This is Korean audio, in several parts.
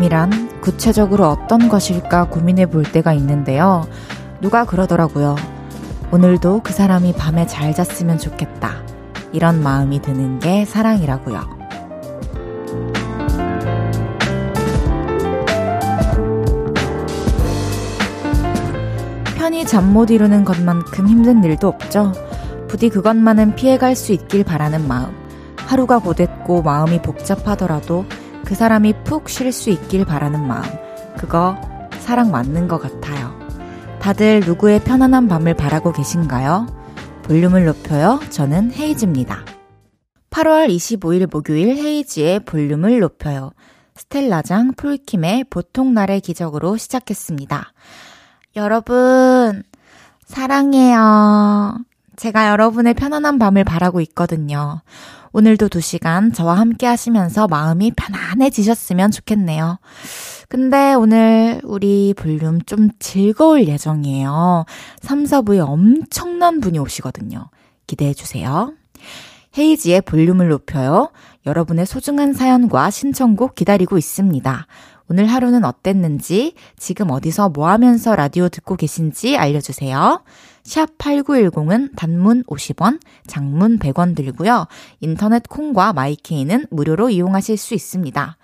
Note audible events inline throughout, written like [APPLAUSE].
마음이란 구체적으로 어떤 것일까 고민해 볼 때가 있는데요. 누가 그러더라고요. 오늘도 그 사람이 밤에 잘 잤으면 좋겠다. 이런 마음이 드는 게 사랑이라고요. 편히 잠 못 이루는 것만큼 힘든 일도 없죠. 부디 그것만은 피해갈 수 있길 바라는 마음. 하루가 고됐고 마음이 복잡하더라도 그 사람이 푹 쉴 수 있길 바라는 마음. 그거 사랑 맞는 것 같아요. 다들 누구의 편안한 밤을 바라고 계신가요? 볼륨을 높여요. 저는 헤이즈입니다. 8월 25일 목요일 헤이지의 볼륨을 높여요. 스텔라장 폴킴의 보통 날의 기적으로 시작했습니다. 여러분, 사랑해요. 제가 여러분의 편안한 밤을 바라고 있거든요. 오늘도 2시간 저와 함께 하시면서 마음이 편안해지셨으면 좋겠네요. 근데 오늘 우리 볼륨 좀 즐거울 예정이에요. 3, 4부에 엄청난 분이 오시거든요. 기대해 주세요. 헤이지의 볼륨을 높여요. 여러분의 소중한 사연과 신청곡 기다리고 있습니다. 오늘 하루는 어땠는지, 지금 어디서 뭐 하면서 라디오 듣고 계신지 알려주세요. 샵 8910은 단문 50원, 장문 100원 들고요. 인터넷 콩과 마이케이는 무료로 이용하실 수 있습니다.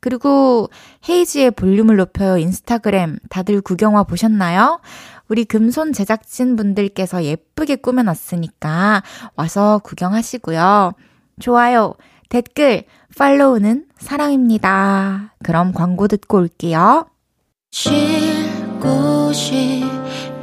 그리고 헤이지의 볼륨을 높여요 인스타그램 다들 구경 와 보셨나요? 우리 금손 제작진 분들께서 예쁘게 꾸며놨으니까 와서 구경하시고요. 좋아요, 댓글, 팔로우는 사랑입니다. 그럼 광고 듣고 올게요.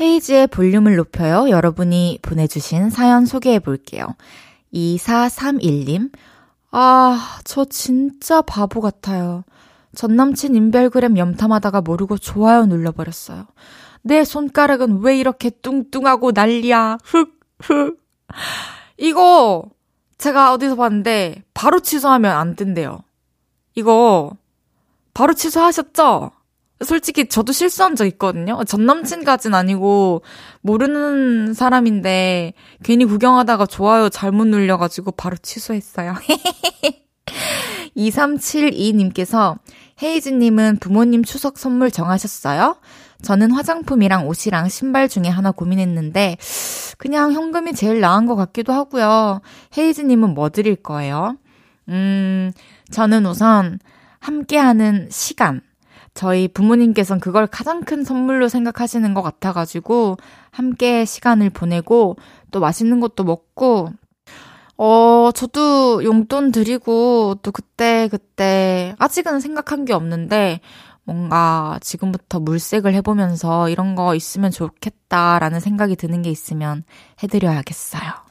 헤이즈의 볼륨을 높여요. 여러분이 보내주신 사연 소개해 볼게요. 2431님. 아, 저 진짜 바보 같아요. 전 남친 인별그램 염탐하다가 모르고 좋아요 눌러버렸어요. 내 손가락은 왜 이렇게 뚱뚱하고 난리야. 흑, 흑. 이거 제가 어디서 봤는데 바로 취소하면 안 된대요. 이거 바로 취소하셨죠? 솔직히 저도 실수한 적 있거든요. 전 남친까진 아니고 모르는 사람인데 괜히 구경하다가 좋아요 잘못 눌려가지고 바로 취소했어요. [LAUGHS] 2372님께서 헤이즈님은 부모님 추석 선물 정하셨어요? 저는 화장품이랑 옷이랑 신발 중에 하나 고민했는데 그냥 현금이 제일 나은 것 같기도 하고요. 헤이즈님은 뭐 드릴 거예요? 음, 저는 우선 함께하는 시간. 저희 부모님께서는 그걸 가장 큰 선물로 생각하시는 것 같아가지고 함께 시간을 보내고 또 맛있는 것도 먹고 어, 저도 용돈 드리고 또 그때 그때 아직은 생각한 게 없는데 뭔가 지금부터 물색을 해보면서 이런 거 있으면 좋겠다라는 생각이 드는 게 있으면 해드려야겠어요.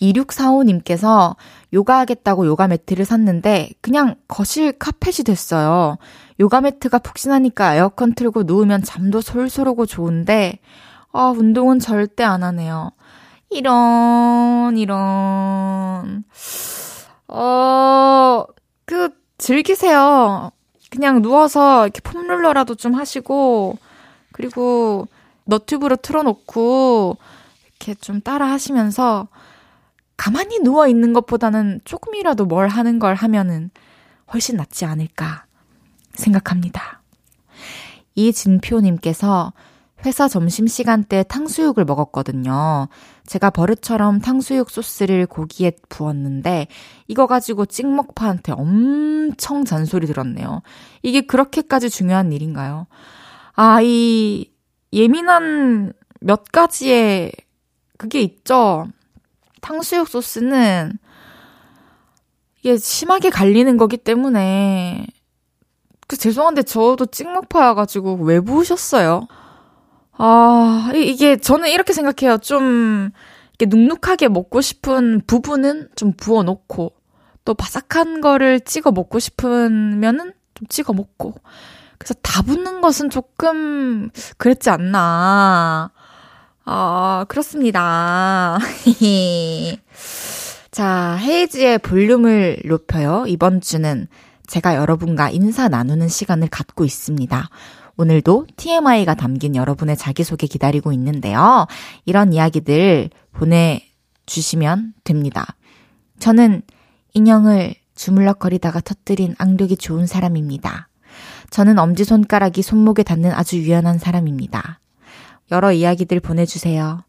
2645님께서 요가 하겠다고 요가 매트를 샀는데 그냥 거실 카펫이 됐어요. 요가 매트가 푹신하니까 에어컨 틀고 누우면 잠도 솔솔 오고 좋은데 아, 운동은 절대 안 하네요. 이런 이런 어, 그 즐기세요. 그냥 누워서 이렇게 폼롤러라도 좀 하시고 그리고 너튜브로 틀어 놓고 이렇게 좀 따라 하시면서 가만히 누워 있는 것보다는 조금이라도 뭘 하는 걸 하면은 훨씬 낫지 않을까 생각합니다. 이진표님께서 회사 점심시간 때 탕수육을 먹었거든요. 제가 버릇처럼 탕수육 소스를 고기에 부었는데 이거 가지고 찍먹파한테 엄청 잔소리 들었네요. 이게 그렇게까지 중요한 일인가요? 아, 이 예민한 몇 가지의 그게 있죠. 탕수육 소스는 이게 심하게 갈리는 거기 때문에 그 죄송한데 저도 찍먹파여가지고 왜 부으셨어요? 아 이게 저는 이렇게 생각해요. 좀 이렇게 눅눅하게 먹고 싶은 부분은 좀 부어놓고 또 바삭한 거를 찍어 먹고 싶으면은 좀 찍어 먹고 그래서 다 붙는 것은 조금 그랬지 않나. 아, 그렇습니다. [LAUGHS] 자, 헤이지의 볼륨을 높여요. 이번 주는 제가 여러분과 인사 나누는 시간을 갖고 있습니다. 오늘도 TMI가 담긴 여러분의 자기소개 기다리고 있는데요. 이런 이야기들 보내주시면 됩니다. 저는 인형을 주물럭거리다가 터뜨린 악력이 좋은 사람입니다. 저는 엄지손가락이 손목에 닿는 아주 유연한 사람입니다. 여러 이야기들 보내주세요.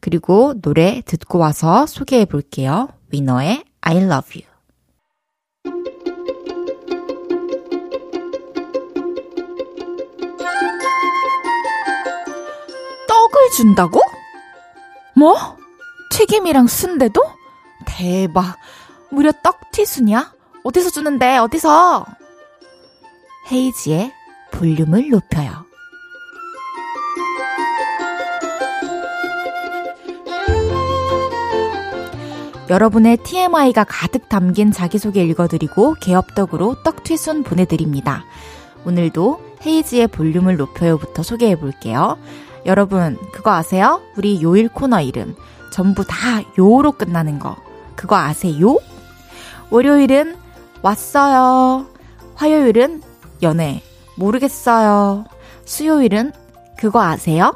그리고 노래 듣고 와서 소개해 볼게요. 위너의 I love you. 떡을 준다고? 뭐? 튀김이랑 순대도? 대박. 무려 떡튀순이야? 어디서 주는데, 어디서? 헤이지의 볼륨을 높여요. 여러분의 TMI가 가득 담긴 자기소개 읽어드리고 개업덕으로 떡튀순 보내드립니다. 오늘도 헤이지의 볼륨을 높여요부터 소개해 볼게요. 여러분, 그거 아세요? 우리 요일 코너 이름. 전부 다 요로 끝나는 거. 그거 아세요? 월요일은 왔어요. 화요일은 연애. 모르겠어요. 수요일은 그거 아세요?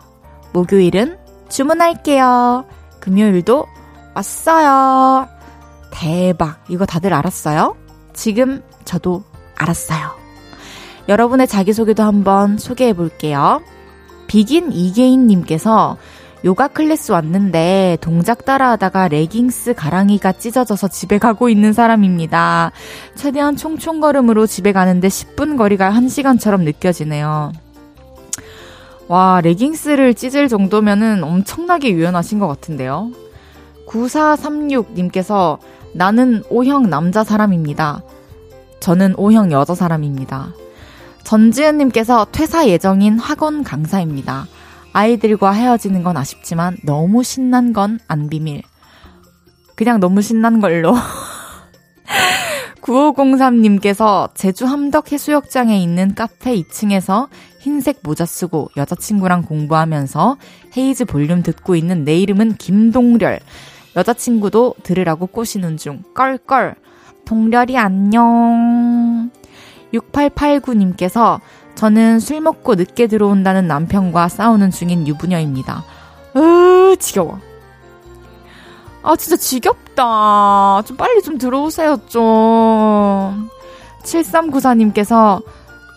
목요일은 주문할게요. 금요일도 왔어요. 대박. 이거 다들 알았어요? 지금 저도 알았어요. 여러분의 자기소개도 한번 소개해 볼게요. 비긴 이계인님께서 요가 클래스 왔는데 동작 따라하다가 레깅스 가랑이가 찢어져서 집에 가고 있는 사람입니다. 최대한 총총걸음으로 집에 가는데 10분 거리가 1시간처럼 느껴지네요. 와, 레깅스를 찢을 정도면은 엄청나게 유연하신 것 같은데요. 9436님께서 나는 O형 남자 사람입니다. 저는 O형 여자 사람입니다. 전지은님께서 퇴사 예정인 학원 강사입니다. 아이들과 헤어지는 건 아쉽지만 너무 신난 건 안 비밀. 그냥 너무 신난 걸로. [LAUGHS] 9503님께서 제주 함덕 해수욕장에 있는 카페 2층에서 흰색 모자 쓰고 여자친구랑 공부하면서 헤이즈 볼륨 듣고 있는 내 이름은 김동렬. 여자친구도 들으라고 꼬시는 중. 껄껄. 동렬이 안녕. 6889님께서 저는 술 먹고 늦게 들어온다는 남편과 싸우는 중인 유부녀입니다. 으, 지겨워. 아, 진짜 지겹다. 좀 빨리 좀 들어오세요, 좀. 7394님께서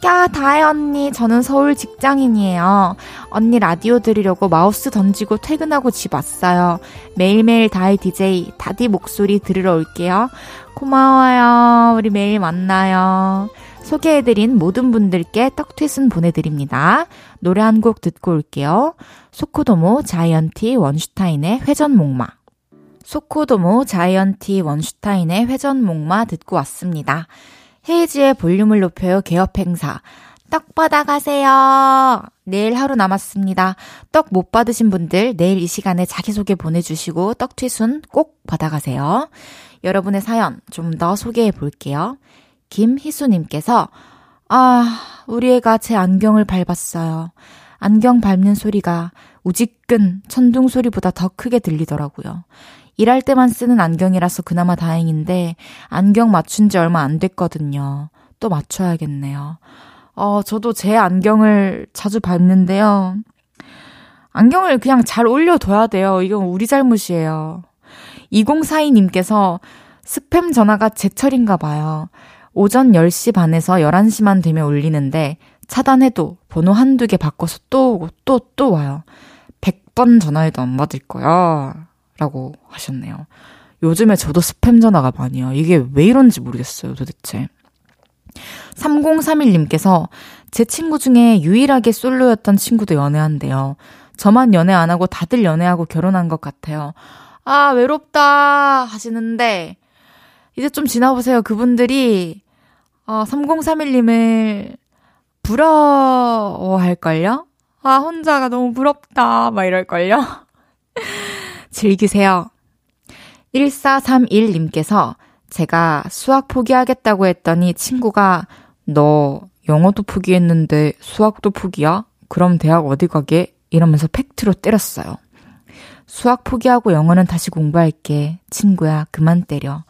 야, 다혜 언니, 저는 서울 직장인이에요. 언니 라디오 들으려고 마우스 던지고 퇴근하고 집 왔어요. 매일매일 다혜 DJ, 다디 목소리 들으러 올게요. 고마워요. 우리 매일 만나요. 소개해드린 모든 분들께 떡튀순 보내드립니다. 노래 한 곡 듣고 올게요. 소코도모 자이언티 원슈타인의 회전 목마. 소코도모 자이언티 원슈타인의 회전 목마 듣고 왔습니다. 헤이지의 볼륨을 높여요 개업 행사. 떡 받아가세요. 내일 하루 남았습니다. 떡 못 받으신 분들 내일 이 시간에 자기소개 보내주시고 떡튀순 꼭 받아가세요. 여러분의 사연 좀 더 소개해 볼게요. 김희수님께서 아, 우리 애가 제 안경을 밟았어요. 안경 밟는 소리가 우지끈 천둥 소리보다 더 크게 들리더라고요. 일할 때만 쓰는 안경이라서 그나마 다행인데 안경 맞춘 지 얼마 안 됐거든요. 또 맞춰야겠네요. 어, 저도 제 안경을 자주 밟는데요. 안경을 그냥 잘 올려둬야 돼요. 이건 우리 잘못이에요. 2042님께서 스팸 전화가 제철인가 봐요. 오전 10시 반에서 11시만 되면 울리는데 차단해도 번호 한두 개 바꿔서 또 오고 또 또 와요. 100번 전화해도 안 받을 거야. 라고 하셨네요. 요즘에 저도 스팸 전화가 많이 요 이게 왜 이런지 모르겠어요, 도대체. 3031님께서 제 친구 중에 유일하게 솔로였던 친구도 연애한대요. 저만 연애 안 하고 다들 연애하고 결혼한 것 같아요. 아, 외롭다 하시는데, 이제 좀 지나보세요. 그분들이, 어, 3031님을 부러워할걸요? 아, 혼자가 너무 부럽다. 막 이럴걸요? 즐기세요. 1431님께서 제가 수학 포기하겠다고 했더니 친구가 너 영어도 포기했는데 수학도 포기야? 그럼 대학 어디 가게? 이러면서 팩트로 때렸어요. 수학 포기하고 영어는 다시 공부할게. 친구야, 그만 때려.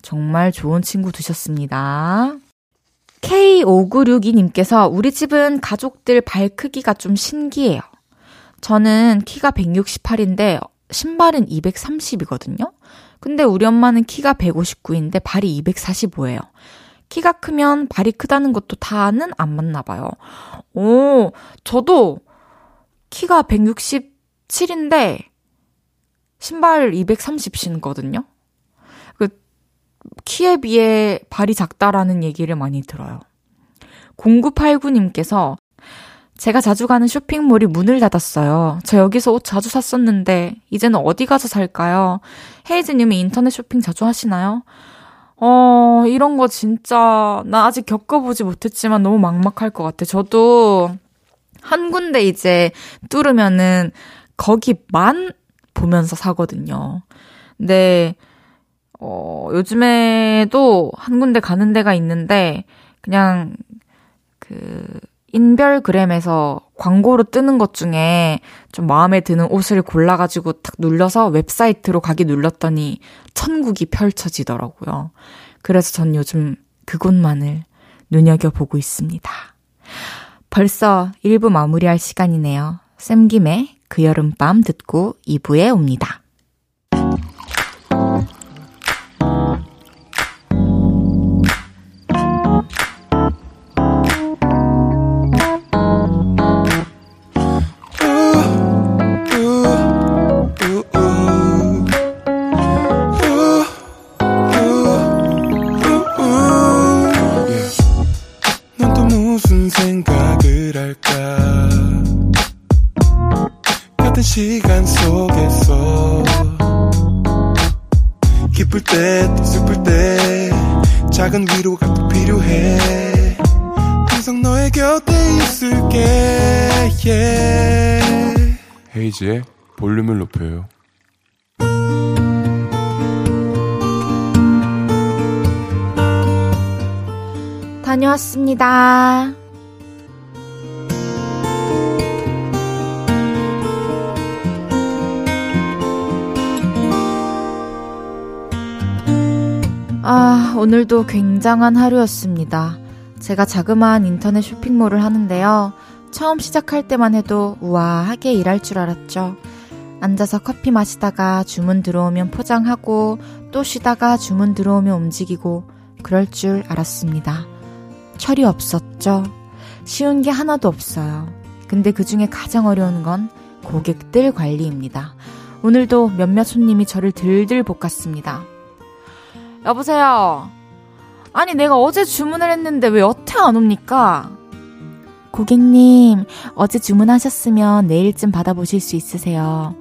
정말 좋은 친구 두셨습니다. K5962님께서 우리 집은 가족들 발 크기가 좀 신기해요. 저는 키가 168인데 신발은 230이거든요. 근데 우리 엄마는 키가 159인데 발이 245예요. 키가 크면 발이 크다는 것도 다는 안 맞나 봐요. 오, 저도 키가 167인데 신발 230 신거든요. 그 키에 비해 발이 작다라는 얘기를 많이 들어요. 0989님께서 제가 자주 가는 쇼핑몰이 문을 닫았어요. 저 여기서 옷 자주 샀었는데, 이제는 어디 가서 살까요? 헤이즈님이 인터넷 쇼핑 자주 하시나요? 어, 이런 거 진짜, 나 아직 겪어보지 못했지만 너무 막막할 것 같아. 저도 한 군데 이제 뚫으면은 거기만 보면서 사거든요. 근데, 어, 요즘에도 한 군데 가는 데가 있는데, 그냥, 그, 인별그램에서 광고로 뜨는 것 중에 좀 마음에 드는 옷을 골라가지고 탁 눌러서 웹사이트로 가기 눌렀더니 천국이 펼쳐지더라고요. 그래서 전 요즘 그곳만을 눈여겨보고 있습니다. 벌써 1부 마무리할 시간이네요. 쌤김의 그 여름밤 듣고 2부에 옵니다. 다녀왔습니다. 아, 오늘도 굉장한 하루였습니다. 제가 자그마한 인터넷 쇼핑몰을 하는데요. 처음 시작할 때만 해도 우아하게 일할 줄 알았죠. 앉아서 커피 마시다가 주문 들어오면 포장하고 또 쉬다가 주문 들어오면 움직이고 그럴 줄 알았습니다. 철이 없었죠. 쉬운 게 하나도 없어요. 근데 그 중에 가장 어려운 건 고객들 관리입니다. 오늘도 몇몇 손님이 저를 들들 볶았습니다. 여보세요. 아니, 내가 어제 주문을 했는데 왜 여태 안 옵니까? 고객님, 어제 주문하셨으면 내일쯤 받아보실 수 있으세요.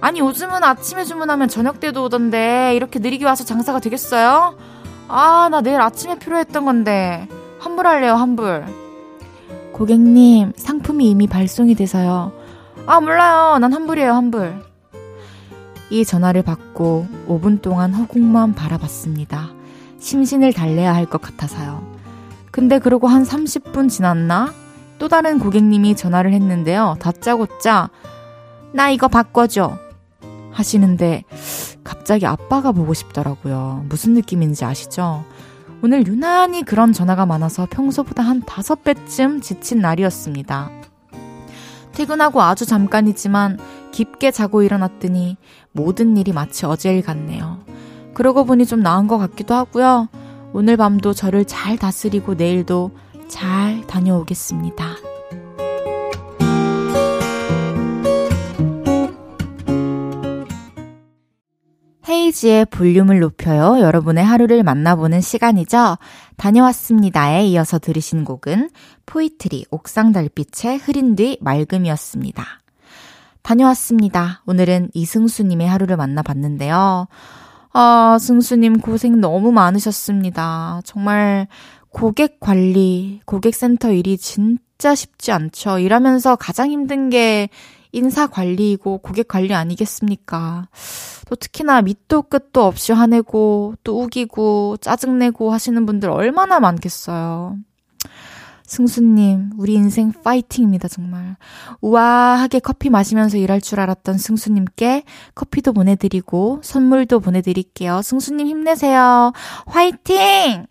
아니, 요즘은 아침에 주문하면 저녁 때도 오던데, 이렇게 느리게 와서 장사가 되겠어요? 아, 나 내일 아침에 필요했던 건데. 환불할래요, 환불. 고객님, 상품이 이미 발송이 돼서요. 아, 몰라요. 난 환불이에요, 환불. 이 전화를 받고 5분 동안 허공만 바라봤습니다. 심신을 달래야 할 것 같아서요. 근데 그러고 한 30분 지났나? 또 다른 고객님이 전화를 했는데요. 다짜고짜 나 이거 바꿔줘 하시는데 갑자기 아빠가 보고 싶더라고요. 무슨 느낌인지 아시죠? 오늘 유난히 그런 전화가 많아서 평소보다 한 다섯 배쯤 지친 날이었습니다. 퇴근하고 아주 잠깐이지만 깊게 자고 일어났더니 모든 일이 마치 어제 일 같네요. 그러고 보니 좀 나은 것 같기도 하고요. 오늘 밤도 저를 잘 다스리고 내일도 잘 다녀오겠습니다. 헤이지의 볼륨을 높여요. 여러분의 하루를 만나보는 시간이죠. 다녀왔습니다에 이어서 들으신 곡은 포이트리 옥상 달빛의 흐린 뒤 맑음이었습니다. 다녀왔습니다. 오늘은 이승수님의 하루를 만나봤는데요. 아, 승수님 고생 너무 많으셨습니다. 정말 고객 관리, 고객센터 일이 진짜 쉽지 않죠. 일하면서 가장 힘든 게 인사 관리이고 고객 관리 아니겠습니까? 또 특히나 밑도 끝도 없이 화내고 또 우기고 짜증내고 하시는 분들 얼마나 많겠어요. 승수님, 우리 인생 파이팅입니다, 정말. 우아하게 커피 마시면서 일할 줄 알았던 승수님께 커피도 보내드리고 선물도 보내드릴게요. 승수님 힘내세요. 화이팅!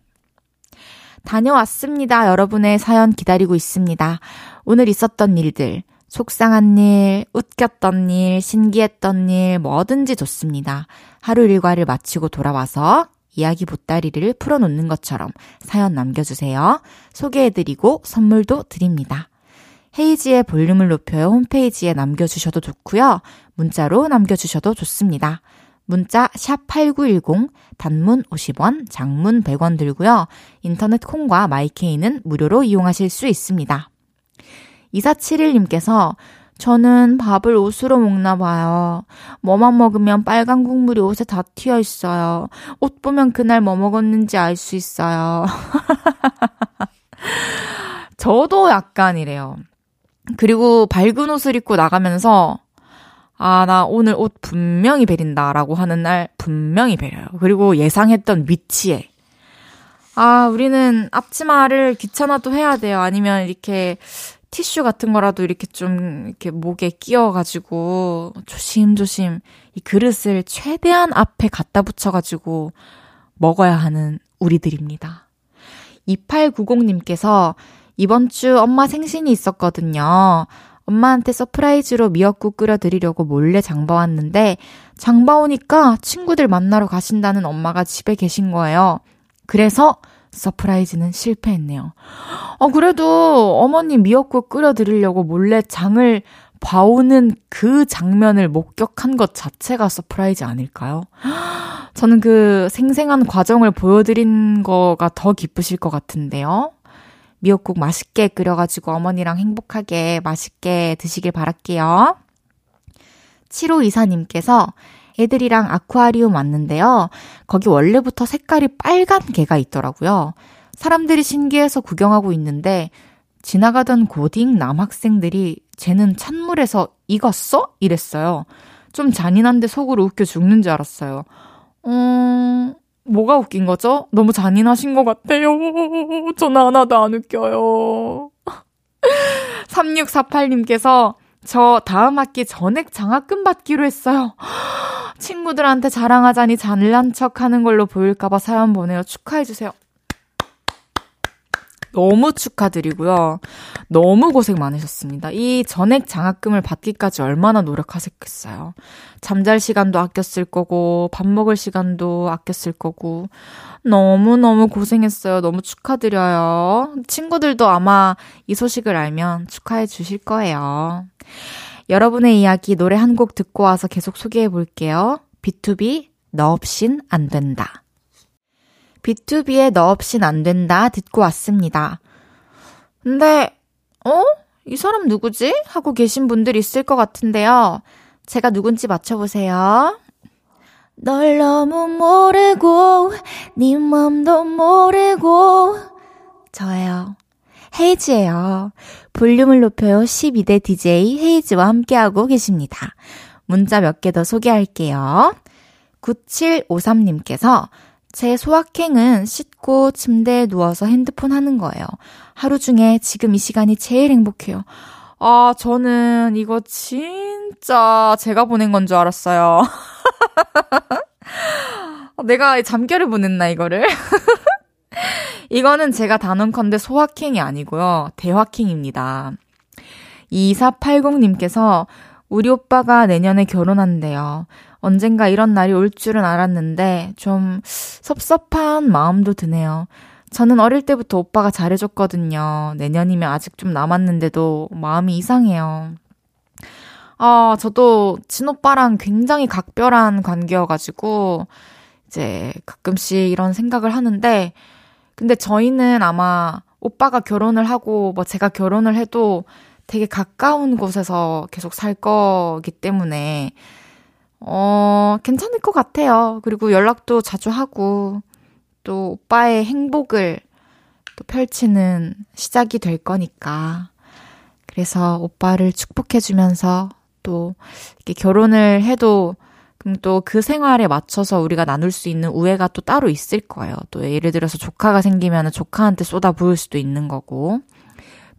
다녀왔습니다. 여러분의 사연 기다리고 있습니다. 오늘 있었던 일들, 속상한 일, 웃겼던 일, 신기했던 일, 뭐든지 좋습니다. 하루 일과를 마치고 돌아와서 이야기 보따리를 풀어놓는 것처럼 사연 남겨주세요. 소개해드리고 선물도 드립니다. 헤이지의 볼륨을 높여요 홈페이지에 남겨주셔도 좋고요. 문자로 남겨주셔도 좋습니다. 문자 샵 8910 단문 50원, 장문 100원 들고요. 인터넷 콩과 마이케이는 무료로 이용하실 수 있습니다. 2471님께서 저는 밥을 옷으로 먹나 봐요. 뭐만 먹으면 빨간 국물이 옷에 다 튀어 있어요. 옷 보면 그날 뭐 먹었는지 알 수 있어요. [LAUGHS] 저도 약간 이래요. 그리고 밝은 옷을 입고 나가면서 아, 나 오늘 옷 분명히 베린다 라고 하는 날 분명히 베려요. 그리고 예상했던 위치에. 아, 우리는 앞치마를 귀찮아도 해야 돼요. 아니면 이렇게 티슈 같은 거라도 이렇게 좀 이렇게 목에 끼워가지고 조심조심 이 그릇을 최대한 앞에 갖다 붙여가지고 먹어야 하는 우리들입니다. 2890님께서 이번 주 엄마 생신이 있었거든요. 엄마한테 surprise로 미역국 끓여드리려고 몰래 장봐왔는데 장봐오니까 친구들 만나러 가신다는 엄마가 집에 계신 거예요. 그래서 surprise는 실패했네요. 어, 그래도 어머님 미역국 끓여드리려고 몰래 장을 봐오는 그 장면을 목격한 것 자체가 surprise 아닐까요? [GASPS] 저는 그 생생한 과정을 보여드린 거가 더 기쁘실 것 같은데요. 미역국 맛있게 끓여가지고 어머니랑 행복하게 맛있게 드시길 바랄게요. 7524님께서 애들이랑 아쿠아리움 왔는데요. 거기 원래부터 색깔이 빨간 개가 있더라고요. 사람들이 신기해서 구경하고 있는데 지나가던 고딩 남학생들이 쟤는 찬물에서 익었어? 이랬어요. 좀 잔인한데 속으로 웃겨 죽는 줄 알았어요. 음, 뭐가 웃긴 거죠? 너무 잔인하신 것 같아요. 전 하나도 안 웃겨요. [LAUGHS] 3648님께서 저 다음 학기 전액 장학금 받기로 했어요. [GASPS] 친구들한테 자랑하자니 잘난 척 하는 걸로 보일까봐 사연 보내요. 축하해주세요. 너무 축하드리고요. 너무 고생 많으셨습니다. 이 전액 장학금을 받기까지 얼마나 노력하셨겠어요. 잠잘 시간도 아꼈을 거고, 밥 먹을 시간도 아꼈을 거고, 너무너무 고생했어요. 너무 축하드려요. 친구들도 아마 이 소식을 알면 축하해 주실 거예요. 여러분의 이야기 노래 한 곡 듣고 와서 계속 소개해 볼게요. B2B, 너 없인 안 된다. B2B의 너 없인 안 된다 듣고 왔습니다. 근데, 어? 이 사람 누구지? 하고 계신 분들 있을 것 같은데요. 제가 누군지 맞춰보세요. 널 너무 모르고, 네 맘도 모르고, 저예요. 헤이즈예요. 볼륨을 높여요 12대 DJ 헤이즈와 함께하고 계십니다. 문자 몇 개 더 소개할게요. 9753님께서 제 소확행은 씻고 침대에 누워서 핸드폰 하는 거예요. 하루 중에 지금 이 시간이 제일 행복해요. 아, 저는 이거 진짜 제가 보낸 건 줄 알았어요. [LAUGHS] 내가 잠결을 보냈나, 이거를? [LAUGHS] 이거는 제가 단언컨대 소확행이 아니고요. 대확행입니다. 2480님께서 우리 오빠가 내년에 결혼한대요. 언젠가 이런 날이 올 줄은 알았는데 좀 섭섭한 마음도 드네요. 저는 어릴 때부터 오빠가 잘해줬거든요. 내년이면 아직 좀 남았는데도 마음이 이상해요. 아, 저도 친오빠랑 굉장히 각별한 관계여가지고, 이제 가끔씩 이런 생각을 하는데, 근데 저희는 아마 오빠가 결혼을 하고, 뭐 제가 결혼을 해도 되게 가까운 곳에서 계속 살 거기 때문에, 어, 괜찮을 것 같아요. 그리고 연락도 자주 하고, 또 오빠의 행복을 또 펼치는 시작이 될 거니까. 그래서 오빠를 축복해주면서 또 이렇게 결혼을 해도 그럼 또 그 생활에 맞춰서 우리가 나눌 수 있는 우애가 또 따로 있을 거예요. 또 예를 들어서 조카가 생기면 조카한테 쏟아 부을 수도 있는 거고.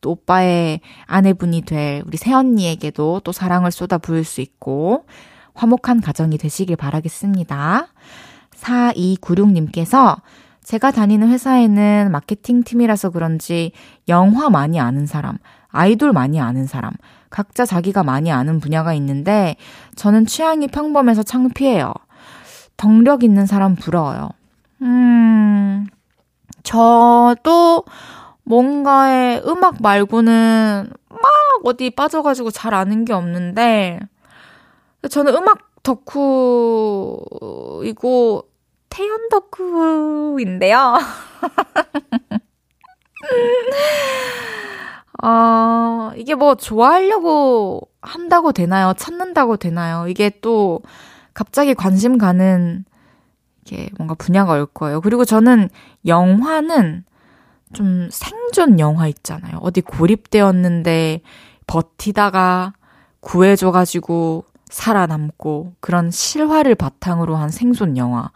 또 오빠의 아내분이 될 우리 새언니에게도 또 사랑을 쏟아 부을 수 있고 화목한 가정이 되시길 바라겠습니다. 4296님께서 제가 다니는 회사에는 마케팅 팀이라서 그런지 영화 많이 아는 사람, 아이돌 많이 아는 사람, 각자 자기가 많이 아는 분야가 있는데 저는 취향이 평범해서 창피해요. 덕력 있는 사람 부러워요. 음, 저도 뭔가의 음악 말고는 막 어디 빠져가지고 잘 아는 게 없는데, 저는 음악 덕후이고, 태연 덕후인데요. [LAUGHS] 어, 이게 뭐 좋아하려고 한다고 되나요? 찾는다고 되나요? 이게 또 갑자기 관심 가는 이게 뭔가 분야가 올 거예요. 그리고 저는 영화는 좀 생존 영화 있잖아요. 어디 고립되었는데 버티다가 구해줘가지고 살아남고 그런 실화를 바탕으로 한 생존 영화.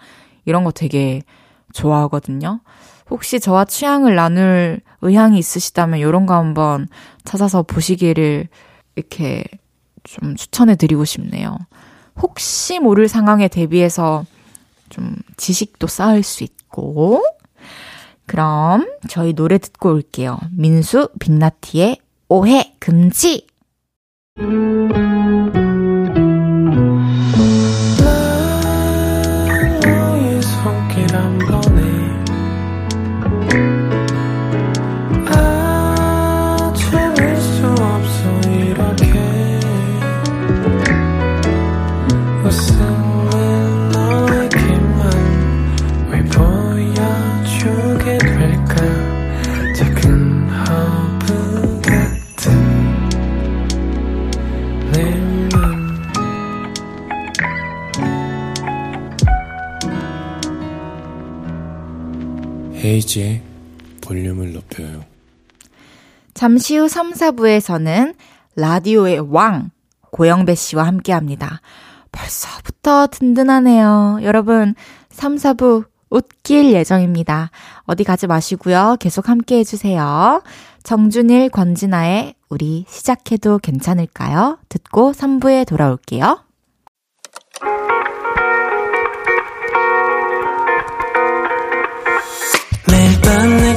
이런 거 되게 좋아하거든요. 혹시 저와 취향을 나눌 의향이 있으시다면 이런 거 한번 찾아서 보시기를 이렇게 좀 추천해 드리고 싶네요. 혹시 모를 상황에 대비해서 좀 지식도 쌓을 수 있고. 그럼 저희 노래 듣고 올게요. 민수 빅나티의 오해 금지! 헤이지의 볼륨을 높여요. 잠시 후 3, 4부에서는 라디오의 왕, 고영배 씨와 함께 합니다. 벌써부터 든든하네요. 여러분, 3, 4부 웃길 예정입니다. 어디 가지 마시고요. 계속 함께 해주세요. 정준일, 권진아의 우리 시작해도 괜찮을까요? 듣고 3부에 돌아올게요.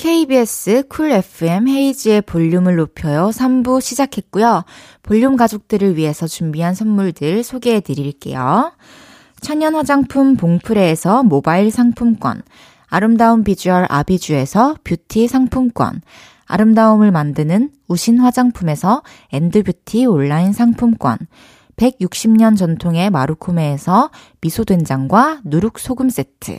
KBS 쿨 FM 헤이즈의 볼륨을 높여요 3부 시작했고요. 볼륨 가족들을 위해서 준비한 선물들 소개해 드릴게요. 천연 화장품 봉프레에서 모바일 상품권, 아름다운 비주얼 아비주에서 뷰티 상품권, 아름다움을 만드는 우신 화장품에서 엔드뷰티 온라인 상품권, 160년 전통의 마루코메에서 미소된장과 누룩소금 세트,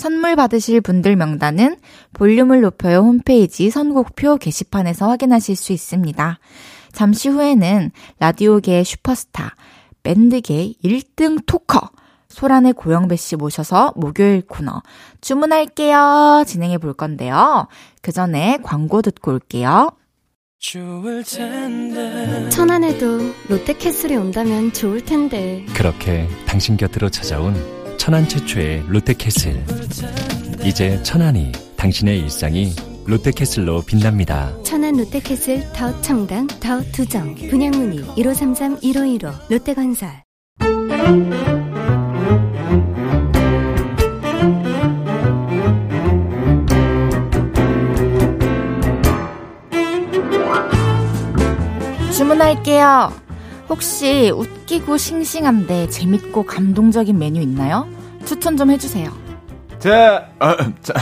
선물 받으실 분들 명단은 볼륨을 높여요 홈페이지 선곡표 게시판에서 확인하실 수 있습니다. 잠시 후에는 라디오계의 슈퍼스타, 밴드계 1등 토커, 소란의 고영배 씨 모셔서 목요일 코너 주문할게요 진행해 볼 건데요. 그 전에 광고 듣고 올게요. 천안에도 롯데캐슬이 온다면 좋을 텐데. 그렇게 당신 곁으로 찾아온 천안 최초의 롯데캐슬. 이제 천안이 당신의 일상이 롯데캐슬로 빛납니다. 천안 롯데캐슬 더 청담 더 두정 분양문의 1533-1515 롯데건설 주문할게요. 혹시 웃기고 싱싱한데 재밌고 감동적인 메뉴 있나요? 추천 좀 해주세요. 자, 아, 자.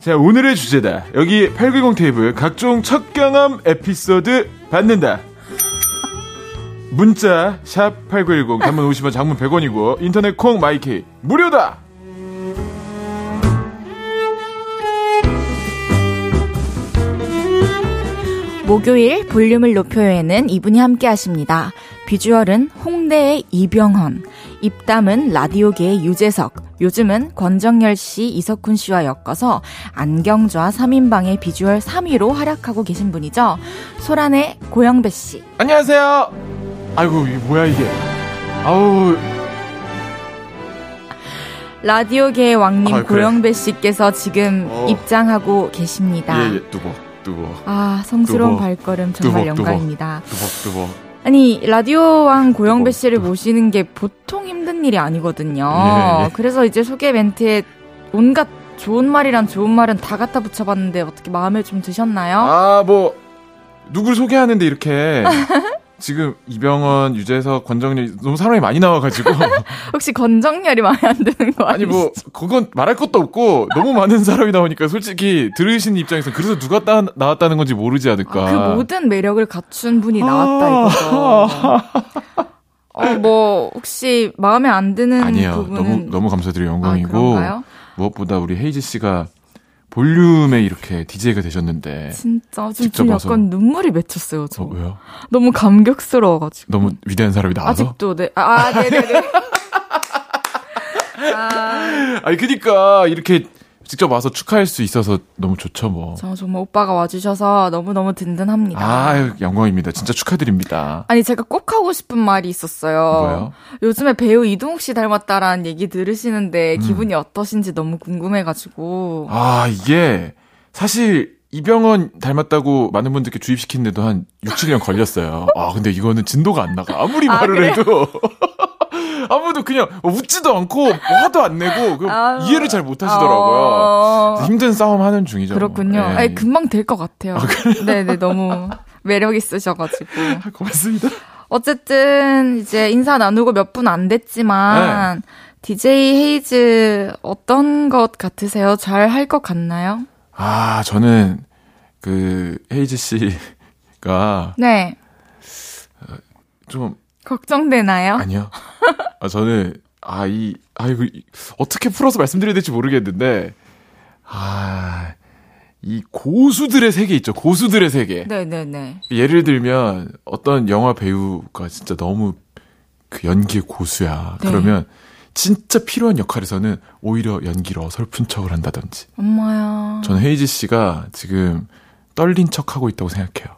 자, 오늘의 주제다. 여기 890 테이블 각종 첫 경험 에피소드 받는다. 문자 샵 8910 단문 50원 장문 100원이고 인터넷 콩 마이케이 무료다. 목요일 볼륨을 높여요에는 이분이 함께 하십니다. 비주얼은 홍대의 이병헌, 입담은 라디오계의 유재석, 요즘은 권정열 씨, 이석훈 씨와 엮어서 안경좌 3인방의 비주얼 3위로 활약하고 계신 분이죠. 소란의 고영배 씨. 안녕하세요. 아이고, 이게 뭐야 이게. 아우, 라디오계의 왕님 아, 그래. 고영배 씨께서 지금 어. 입장하고 계십니다. 예, 예, 뚜벅, 뚜벅, 아, 성스러운 두벅, 발걸음 정말 두벅. 영광입니다. 뚜벅, 뚜벅. 아니, 라디오 왕 고영배. 씨를 모시는 게 보통 힘든 일이 아니거든요. 예, 예. 그래서 이제 소개 멘트에 온갖 좋은 말이란 좋은 말은 다 갖다 붙여봤는데 어떻게 마음에 좀 드셨나요? 아, 뭐 누굴 소개하는데 이렇게 [LAUGHS] 지금 이병헌, 유재석, 권정열 너무 사람이 많이 나와가지고 [LAUGHS] 혹시 건정열이 마음에 안 드는 거 아니 아니죠? 뭐 그건 말할 것도 없고 너무 많은 사람이 나오니까 솔직히 들으신 입장에서 그래서 누가 따, 나왔다는 건지 모르지 않을까. 그 모든 매력을 갖춘 분이 나왔다 이거죠. 어, 뭐 혹시 마음에 안 드는 아니에요. 부분은 너무 너무 감사드려요. 아, 영광이고 그런가요? 무엇보다 우리 헤이즈 씨가 볼륨에 이렇게 DJ가 되셨는데 진짜 좀 와서. 약간 눈물이 맺혔어요. 저 어, 왜요? 너무 감격스러워가지고. 너무 위대한 사람이 나와서? 아직도 네. 아, 아 네네네. [LAUGHS] 아, 아니 그니까 이렇게 직접 와서 축하할 수 있어서 너무 좋죠 뭐. 저 정말 오빠가 와주셔서 너무너무 든든합니다. 아 영광입니다. 진짜 축하드립니다. 아니 제가 꼭 하고 싶은 말이 있었어요. 뭐요? 요즘에 배우 이동욱 씨 닮았다라는 얘기 들으시는데 음. 기분이 어떠신지 너무 궁금해가지고. 아 이게 사실 이병헌 닮았다고 많은 분들께 주입시키는데도 한 6, 7년 걸렸어요. 아 근데 이거는 진도가 안 나가. 아무리 아, 말을 그래요? 해도 [LAUGHS] [LAUGHS] 아무도 그냥 웃지도 않고 뭐 화도 안 내고 그 아. 이해를 잘 못 하시더라고요. 어, 힘든 싸움 하는 중이죠. 그렇군요. 예. 아니, 금방 될 것 같아요. 네네, 너무 매력 있으셔가지고. [LAUGHS] 아, 고맙습니다. 어쨌든 이제 인사 나누고 몇 분 안 됐지만 DJ 헤이즈 어떤 것 같으세요? 잘 할 것 같나요? 아 저는 그 헤이즈 씨가 네. 좀 걱정되나요? 아니요. 아, 저는, 아, 이, 아이고, 이- 어떻게 풀어서 말씀드려야 될지 모르겠는데, 아, 이 고수들의 세계 있죠. 고수들의 세계. 네네네. 예를 들면, 어떤 영화 배우가 진짜 너무 그 연기의 고수야. 네. 그러면, 진짜 필요한 역할에서는 오히려 연기를 어설픈 척을 한다든지. 엄마야. 저는 헤이지 씨가 지금 떨린 척 하고 있다고 생각해요.